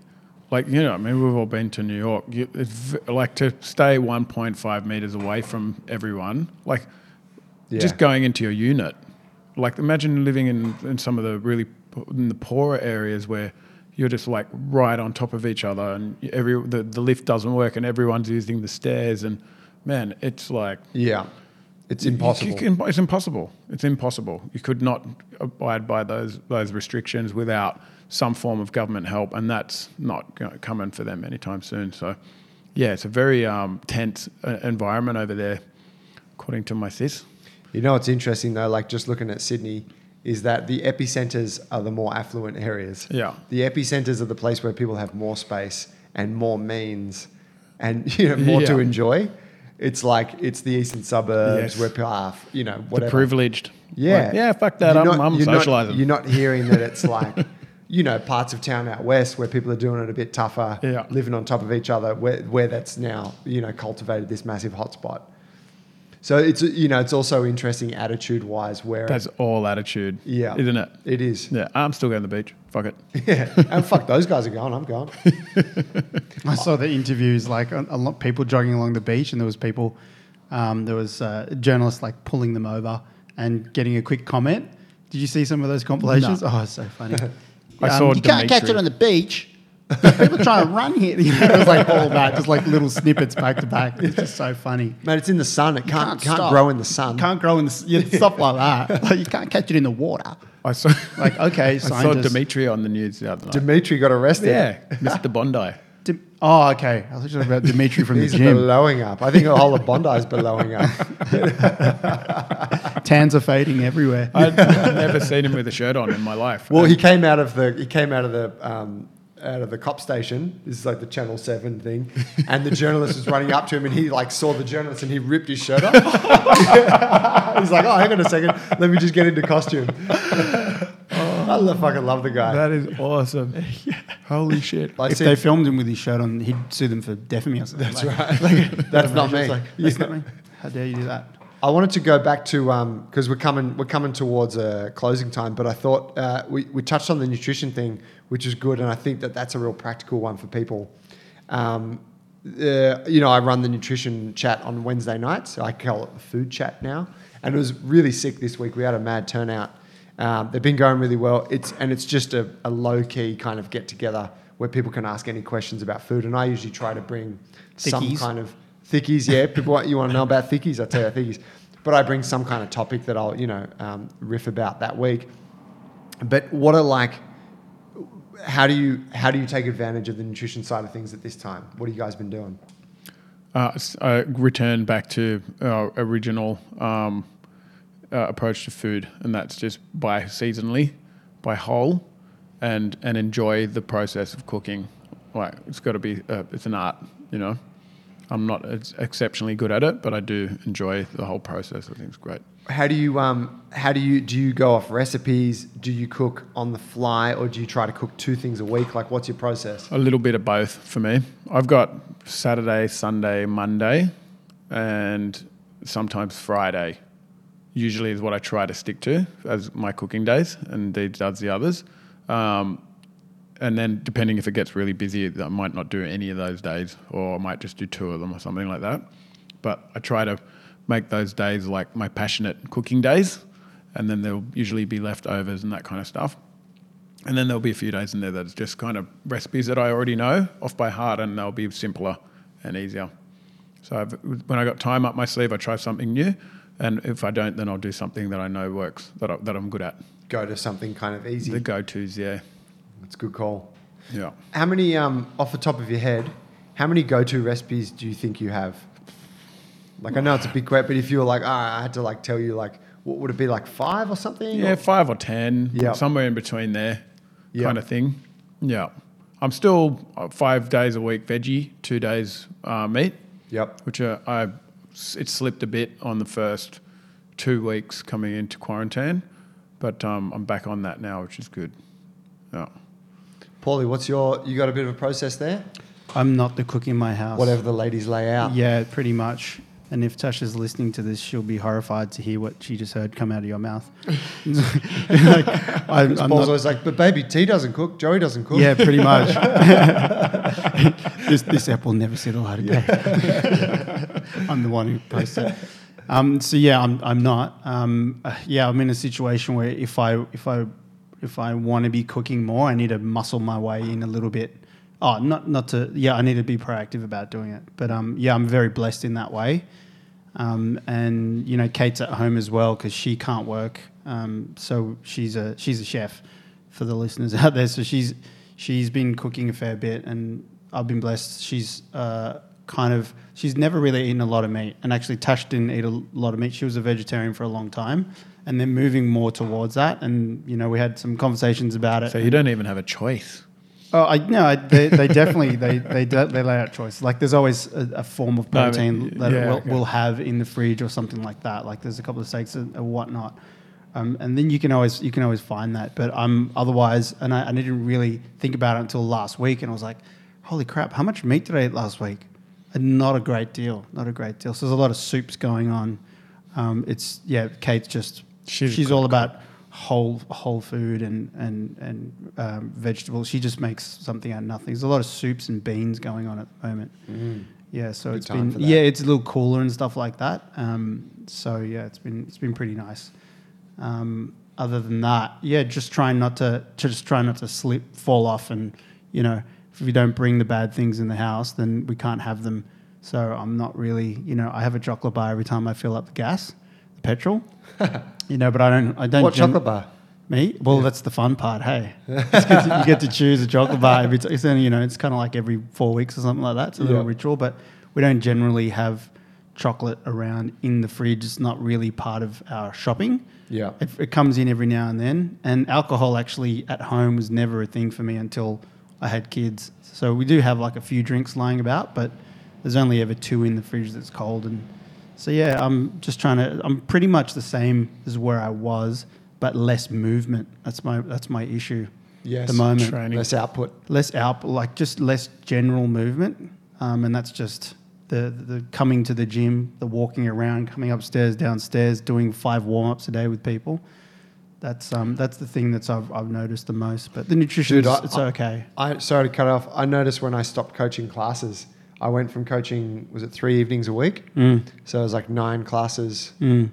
like you know, I mean, we've all been to New York. You, it's like to stay 1.5 meters away from everyone. Like Yeah. just going into your unit. Like imagine living in, in some of the really in the poorer areas where you're just like right on top of each other and every the, the lift doesn't work and everyone's using the stairs and man, it's like Yeah. It's you- you impossible. can- it's impossible. It's impossible. You could not abide by those those restrictions without some form of government help, and that's not going to come in for them anytime soon. So, yeah, it's a very um, tense uh, environment over there, according to my sis. You know what's interesting though, like just looking at Sydney, is that the epicenters are the more affluent areas. Yeah. The epicenters are the place where people have more space and more means and you know, more to enjoy. It's like it's the eastern suburbs Yes. where people are, you know, whatever. The privileged. Yeah. Like, yeah, fuck that. You're I'm, not- I'm you're not- socializing. you're not hearing that it's like, you know, parts of town out west where people are doing it a bit tougher, Yeah. living on top of each other, where, where that's now, you know, cultivated this massive hotspot. So it's, you know, it's also interesting attitude wise where That's all attitude. Yeah. Isn't it? it is. Yeah, I'm still going to the beach. Fuck it. Yeah. and fuck, those guys are going, I'm going. I saw the interviews, like a, a lot people jogging along the beach, and there was people, um, there was uh, journalists like pulling them over and getting a quick comment. Did you see some of those compilations? Oh, it's so funny. I saw you can't catch it on the beach. people trying to run here. You know, it was like all that, just like little snippets back to back. It's just so funny. Man, it's in the sun. It can't, can't can't, stop. grow in the sun. Can't grow in the, s- yeah, stuff like that. Like you can't catch it in the water. I saw, Like okay, I saw scientists. Dimitri on the news the other night. Dimitri got arrested. yeah, Mr. Bondi. Dim- oh, okay. I was just talking about Dimitri from the He's gym. blowing up. I think the whole of Bondi is blowing up. Tans are fading everywhere. I've never seen him with a shirt on in my life. Well, And- he came out of the he came out of the um, out of the cop station. This is like the Channel Seven thing, and the journalist was running up to him, and he like saw the journalist, and he ripped his shirt off. He's like, "Oh, hang on a second, let me just get into costume." I love, fucking love the guy. That is awesome. Holy shit. I if see- they filmed him with his shirt on, he'd sue them for defamation or something. that's like, right. that's not me. Like, that's not me. How dare you do that? I wanted to go back to because we're coming we're coming towards a closing time, but I thought uh, we we touched on the nutrition thing, which is good, and I think that that's a real practical one for people. Um, uh, you know, I run the nutrition chat on Wednesday nights. I call it the food chat now, and it was really sick this week. We had a mad turnout. Um, they've been going really well. It's and it's just a, a low key kind of get together where people can ask any questions about food, and I usually try to bring some kind of thickies. Yeah, people want you want to know about thickies. I tell you thickies, but I bring some kind of topic that I'll you know um, riff about that week. But what are like? How do you how do you take advantage of the nutrition side of things at this time? What have you guys been doing? Uh, I return back to our original um, uh, approach to food, and that's just buy seasonally, buy whole, and and enjoy the process of cooking. Like it's got to be, uh, it's an art, you know. I'm not exceptionally good at it, but I do enjoy the whole process. I think it's great. How do you um how do you do you go off recipes? Do you cook on the fly, or do you try to cook two things a week? Like, what's your process? A little bit of both for me. I've got Saturday, Sunday, Monday, and sometimes Friday. Usually is what I try to stick to as my cooking days, and Deej does the others. Um, and then depending if it gets really busy, I might not do any of those days, or I might just do two of them or something like that. But I try to make those days like my passionate cooking days, and then there'll usually be leftovers and that kind of stuff. And then there'll be a few days in there that's just kind of recipes that I already know off by heart, and they'll be simpler and easier. So I've, when I got time up my sleeve, I try something new, and if I don't, then I'll do something that I know works that I, that I'm good at. Go to something kind of easy. The go-tos, yeah, That's a good call. yeah. How many um off the top of your head? How many go-to recipes do you think you have? Like I know it's a big question, but if you were like, ah, I had to like tell you like, what would it be like five or something? Yeah, Or- five or ten, Yeah. somewhere in between there, Yeah. kind of thing. Yeah, I'm still uh, five days a week veggie, two days uh, meat, Yep. which uh, I it slipped a bit on the first two weeks coming into quarantine, but um, I'm back on that now, which is good. Yeah. Paulie, what's your? You got a bit of a process there? I'm not the cook in my house. Whatever the ladies lay out. Yeah, pretty much. And if Tasha's listening to this, she'll be horrified to hear what she just heard come out of your mouth. like, I, I'm Paul's not- always like, but baby, T doesn't cook. Joey doesn't cook. yeah, pretty much. this this app will never see the light of day. I'm the one who posted. Um, so yeah, I'm I'm not. Um, uh, yeah, I'm in a situation where if I if I if I want to be cooking more, I need to muscle my way in a little bit. Oh, not not to yeah, I need to be proactive about doing it. But um, yeah, I'm very blessed in that way. Um, and you know, Kate's at home as well because she can't work. Um, so she's a she's a chef for the listeners out there. So she's she's been cooking a fair bit, and I've been blessed. She's uh, kind of she's never really eaten a lot of meat, and actually Tash didn't eat a lot of meat. She was a vegetarian for a long time, and they're moving more towards that. And you know, we had some conversations about it. So you don't even have a choice. Oh, I no, I, they, they definitely they they do, they lay out choices. Like there's always a, a form of No, protein that yeah, we'll, okay. we'll have in the fridge or something like that. Like there's a couple of steaks and, and whatnot, um, and then you can always you can always find that. But I'm otherwise, and I, I didn't really think about it until last week, and I was like, holy crap, how much meat did I eat last week? And not a great deal, not a great deal. So there's a lot of soups going on. Um, it's yeah, Kate's just She's she's, all about whole whole food and and and um, vegetables. She just makes something out of nothing. There's a lot of soups and beans going on at the moment. Yeah, so Good it's been yeah, it's a little cooler and stuff like that. Um, so yeah, it's been it's been pretty nice. Um, other than that, yeah, just trying not to, to just try not to slip, fall off, and you know, if we don't bring the bad things in the house, then we can't have them. So I'm not really, you know, I have a chocolate bar every time I fill up the gas, the petrol. you know, but I don't, I don't. What gen- chocolate bar? me? Well, that's the fun part. Hey, to- you get to choose a chocolate bar every. T- it's only, you know, it's kind of like every four weeks or something like that. It's a little Yeah. ritual, but we don't generally have chocolate around in the fridge. It's not really part of our shopping. Yeah. It, it comes in every now and then. And alcohol actually at home was never a thing for me until I had kids. So we do have like a few drinks lying about, but there's only ever two in the fridge that's cold. And so yeah, I'm just trying to. I'm pretty much the same as where I was, but less movement. That's my that's my issue. Yes. At the moment, Training. Less output. less out, like just less general movement, um, and that's just the the coming to the gym, the walking around, coming upstairs, downstairs, doing five warm ups a day with people. That's um that's the thing that's I've, I've noticed the most. But the nutrition, it's I- okay. I sorry to cut off. I noticed when I stopped coaching classes, I went from coaching was it three evenings a week, Mm, so it was like nine classes, mm.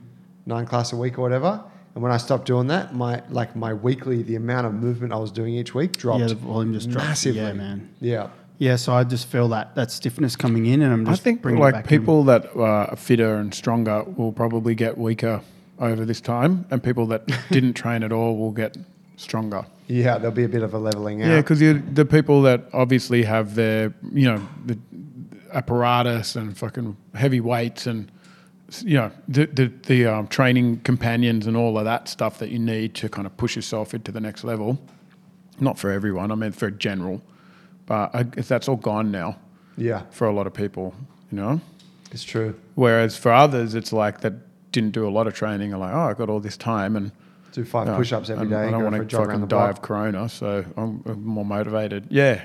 nine class a week or whatever. And when I stopped doing that, my like my weekly, the amount of movement I was doing each week dropped Yeah, the volume just drops. massively. Yeah, man. Yeah, Yeah, so I just feel that that stiffness coming in, and I'm I just think bringing it like back in. people that are fitter and stronger will probably get weaker over this time, and people that didn't train at all will get stronger. yeah. There'll be a bit of a leveling out. Yeah, because the people that obviously have their, you know, the apparatus and fucking heavy weights and, you know, the the, the um, training companions and all of that stuff that you need to kind of push yourself into the next level. Not for everyone. I mean, for general, but I that's all gone now yeah, for a lot of people. You know, it's true. whereas for others, it's like that didn't do a lot of training. Are like, oh, I got all this time and. Do five push-ups every day. and. I don't want to fucking die of corona, so I'm I'm more motivated. Yeah,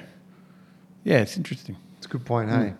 yeah, it's interesting. It's a good point, hey.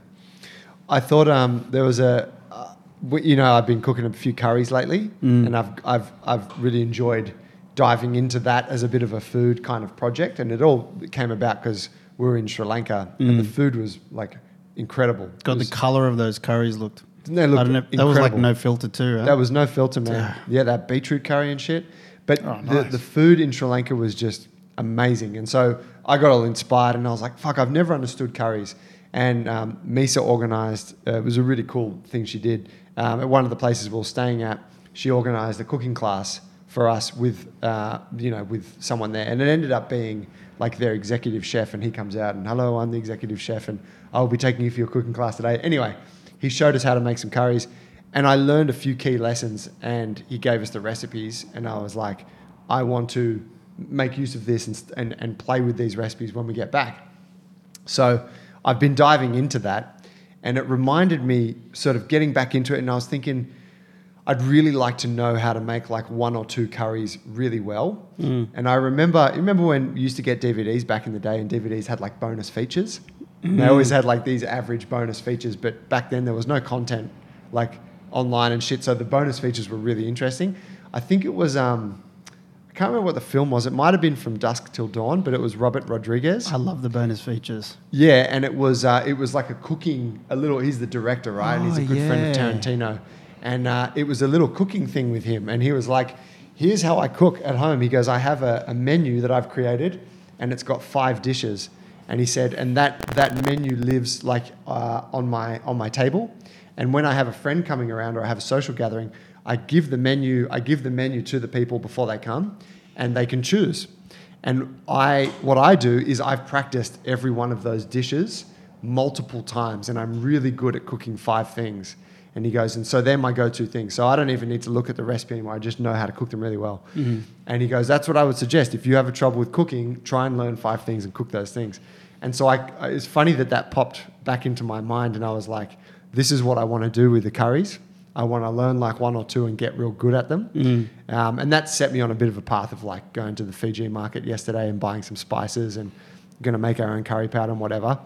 I thought um, there was a, uh, you know, I've been cooking a few curries lately, and I've, I've, I've really enjoyed diving into that as a bit of a food kind of project. And it all came about because we were in Sri Lanka, and the food was like incredible. God, It the color of those curries looked. They I looked don't know. That was like no filter too. Right? That was no filter, man. Yeah, that beetroot curry and shit. But Oh, the, the food in Sri Lanka was just amazing. And so I got all inspired and I was like, fuck, I've never understood curries. And um, Misa organized, uh, it was a really cool thing she did. Um, at one of the places we were staying at, she organized a cooking class for us with, uh, you know, with someone there. And it ended up being like their executive chef. And he comes out and, hello, I'm the executive chef and I'll be taking you for your cooking class today. Anyway, he showed us how to make some curries and I learned a few key lessons and he gave us the recipes and I was like, I want to make use of this and, and, and play with these recipes when we get back. So I've been diving into that and it reminded me sort of getting back into it and I was thinking I'd really like to know how to make like one or two curries really well. And I remember remember when you used to get DVDs back in the day and DVDs had like bonus features? And They always had like these average bonus features, but back then there was no content like online and shit. So the bonus features were really interesting. I think it was um, can't remember what the film was. It might have been From Dusk Till Dawn, but it was Robert Rodriguez. I love the bonus features. Yeah, and it was uh, it was like a cooking a little. He's the director, right? and he's a Oh, good friend of. Tarantino, and uh, it was a little cooking thing with him. And he was like, "Here's how I cook at home." He goes, "I have a, a menu that I've created, and it's got five dishes." And he said, "And that that menu lives like uh, on my on my table, and when I have a friend coming around or I have a social gathering, I give the menu I give the menu to the people before they come, and they can choose." And I, what I do is I've practiced every one of those dishes multiple times, and I'm really good at cooking five things. And he goes, and so they're my go-to things. So I don't even need to look at the recipe anymore. I just know how to cook them really well. Mm-hmm. And he goes, that's what I would suggest. If you have a trouble with cooking, try and learn five things and cook those things. And so I, I- it's funny that that popped back into my mind, and I was like, this is what I want to do with the curries. I want to learn like one or two and get real good at them. Um, and that set me on a bit of a path of like going to the Fiji market yesterday and buying some spices and going to make our own curry powder and whatever.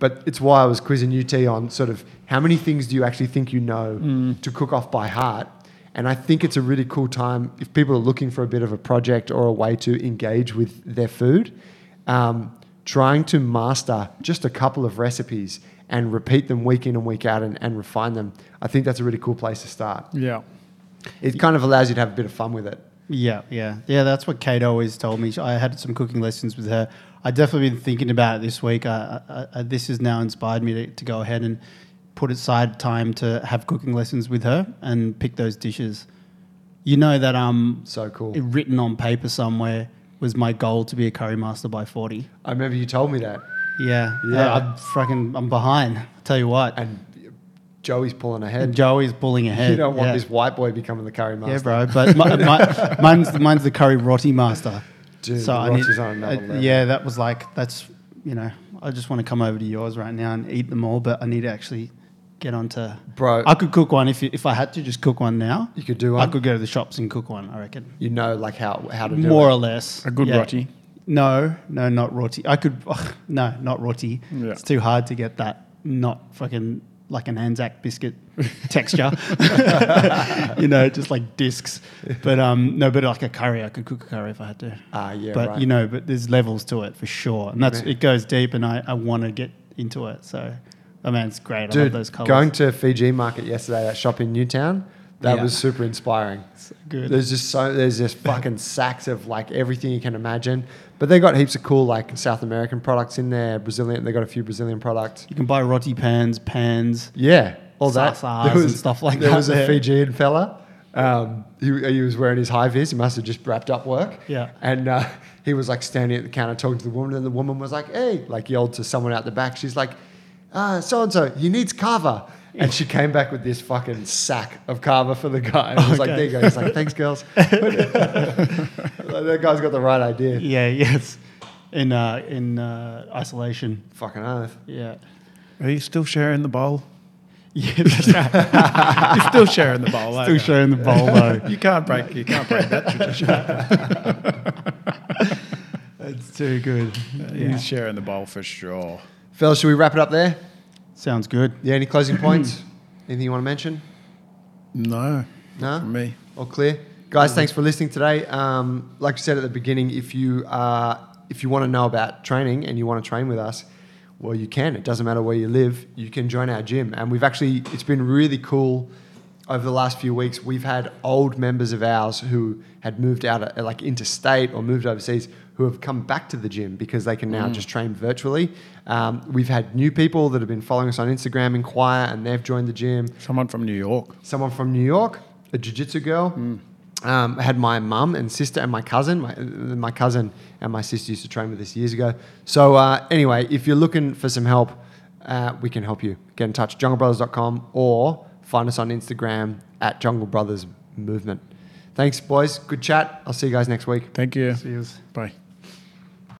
But it's why I was quizzing UT on sort of how many things do you actually think you know to cook off by heart. And I think it's a really cool time if people are looking for a bit of a project or a way to engage with their food. Um, trying to master just a couple of recipes and repeat them week in and week out and, and refine them. I think that's a really cool place to start. Yeah. It kind of allows you to have a bit of fun with it. Yeah, yeah, yeah. That's what Kate always told me. I had some cooking lessons with her. I definitely been thinking about it this week. I, I, I, this has now inspired me to, to go ahead and put aside time to have cooking lessons with her and pick those dishes. You know that um, So cool. written on paper somewhere was my goal to be a curry master by forty. I remember you told me that. Yeah, Yeah. I, am fucking, I'm behind. I tell you what, And Joey's pulling ahead. and Joey's pulling ahead. you don't want yeah. this white boy becoming the curry master. Yeah, bro. But my, my, mine's, mine's the curry roti master. Dude, so the I need, roti's on another uh, level. yeah, that was like that's you know I just want to come over to yours right now and eat them all, but I need to actually get onto. Bro, I could cook one if you, if I had to just cook one now. you could do I could go to the shops and cook one. I reckon You know, like how how to do more it. or less A good yeah. roti. No, no, not roti. I could no, not roti. Yeah. It's too hard to get that not fucking like an Anzac biscuit texture. you know, just like discs. But um, no, but like a curry, I could cook a curry if I had to. Ah, yeah, but right. you know, but there's levels to it for sure, and that's Yeah. it goes deep, and I, I want to get into it. So, I mean, it's great. I love those colors. going to Fiji market yesterday, that shop in Newtown, that Yeah. was super inspiring. So good. There's just so there's just fucking sacks of like everything you can imagine. But they got heaps of cool like South American products in there. Brazilian, they got a few Brazilian products. you can buy roti pans, pans. Yeah, all that. Sasas and stuff like that. there that was a. Fijian fella. Um, he, he was wearing his high vis. He must have just wrapped up work. Yeah. And uh, he was like standing at the counter talking to the woman, and the woman was like, "Hey," like yelled to someone out the back. She's like, uh, "So and so, he needs kava." And she came back with this fucking sack of kava for the guy. And I was like, Okay. "There you go." He's like, "Thanks, girls." that guy's got the right idea. Yeah, yes. In uh, in uh, isolation. Fucking oath. Yeah. Are you still sharing the bowl? Yeah, that's right. You're still sharing the bowl. Still aren't you? the bowl though. You can't break. You can't break that tradition. It's too good. He's sharing the bowl for sure. Fellas, should we wrap it up there? Sounds good. Yeah. Any closing points? Anything you want to mention? No, No. for me. All clear, guys. Thanks for listening today. Um, like I said at the beginning, if you uh, if you want to know about training and you want to train with us, well, you can. It doesn't matter where you live. You can join our gym, and we've actually it's been really cool over the last few weeks. We've had old members of ours who had moved out like interstate or moved overseas who have come back to the gym because they can now just train virtually. Um, we've had new people that have been following us on Instagram inquire and they've joined the gym Someone from New York. someone from New York, a jiu-jitsu girl. Um, I had my mum and sister and my cousin. My, my cousin and my sister used to train with us years ago. So uh, anyway, if you're looking for some help, uh, we can help you. Get in touch, junglebrothers.com or find us on Instagram at Jungle Brothers Movement. Thanks, boys. Good chat. I'll see you guys next week. Thank you. See you. Bye.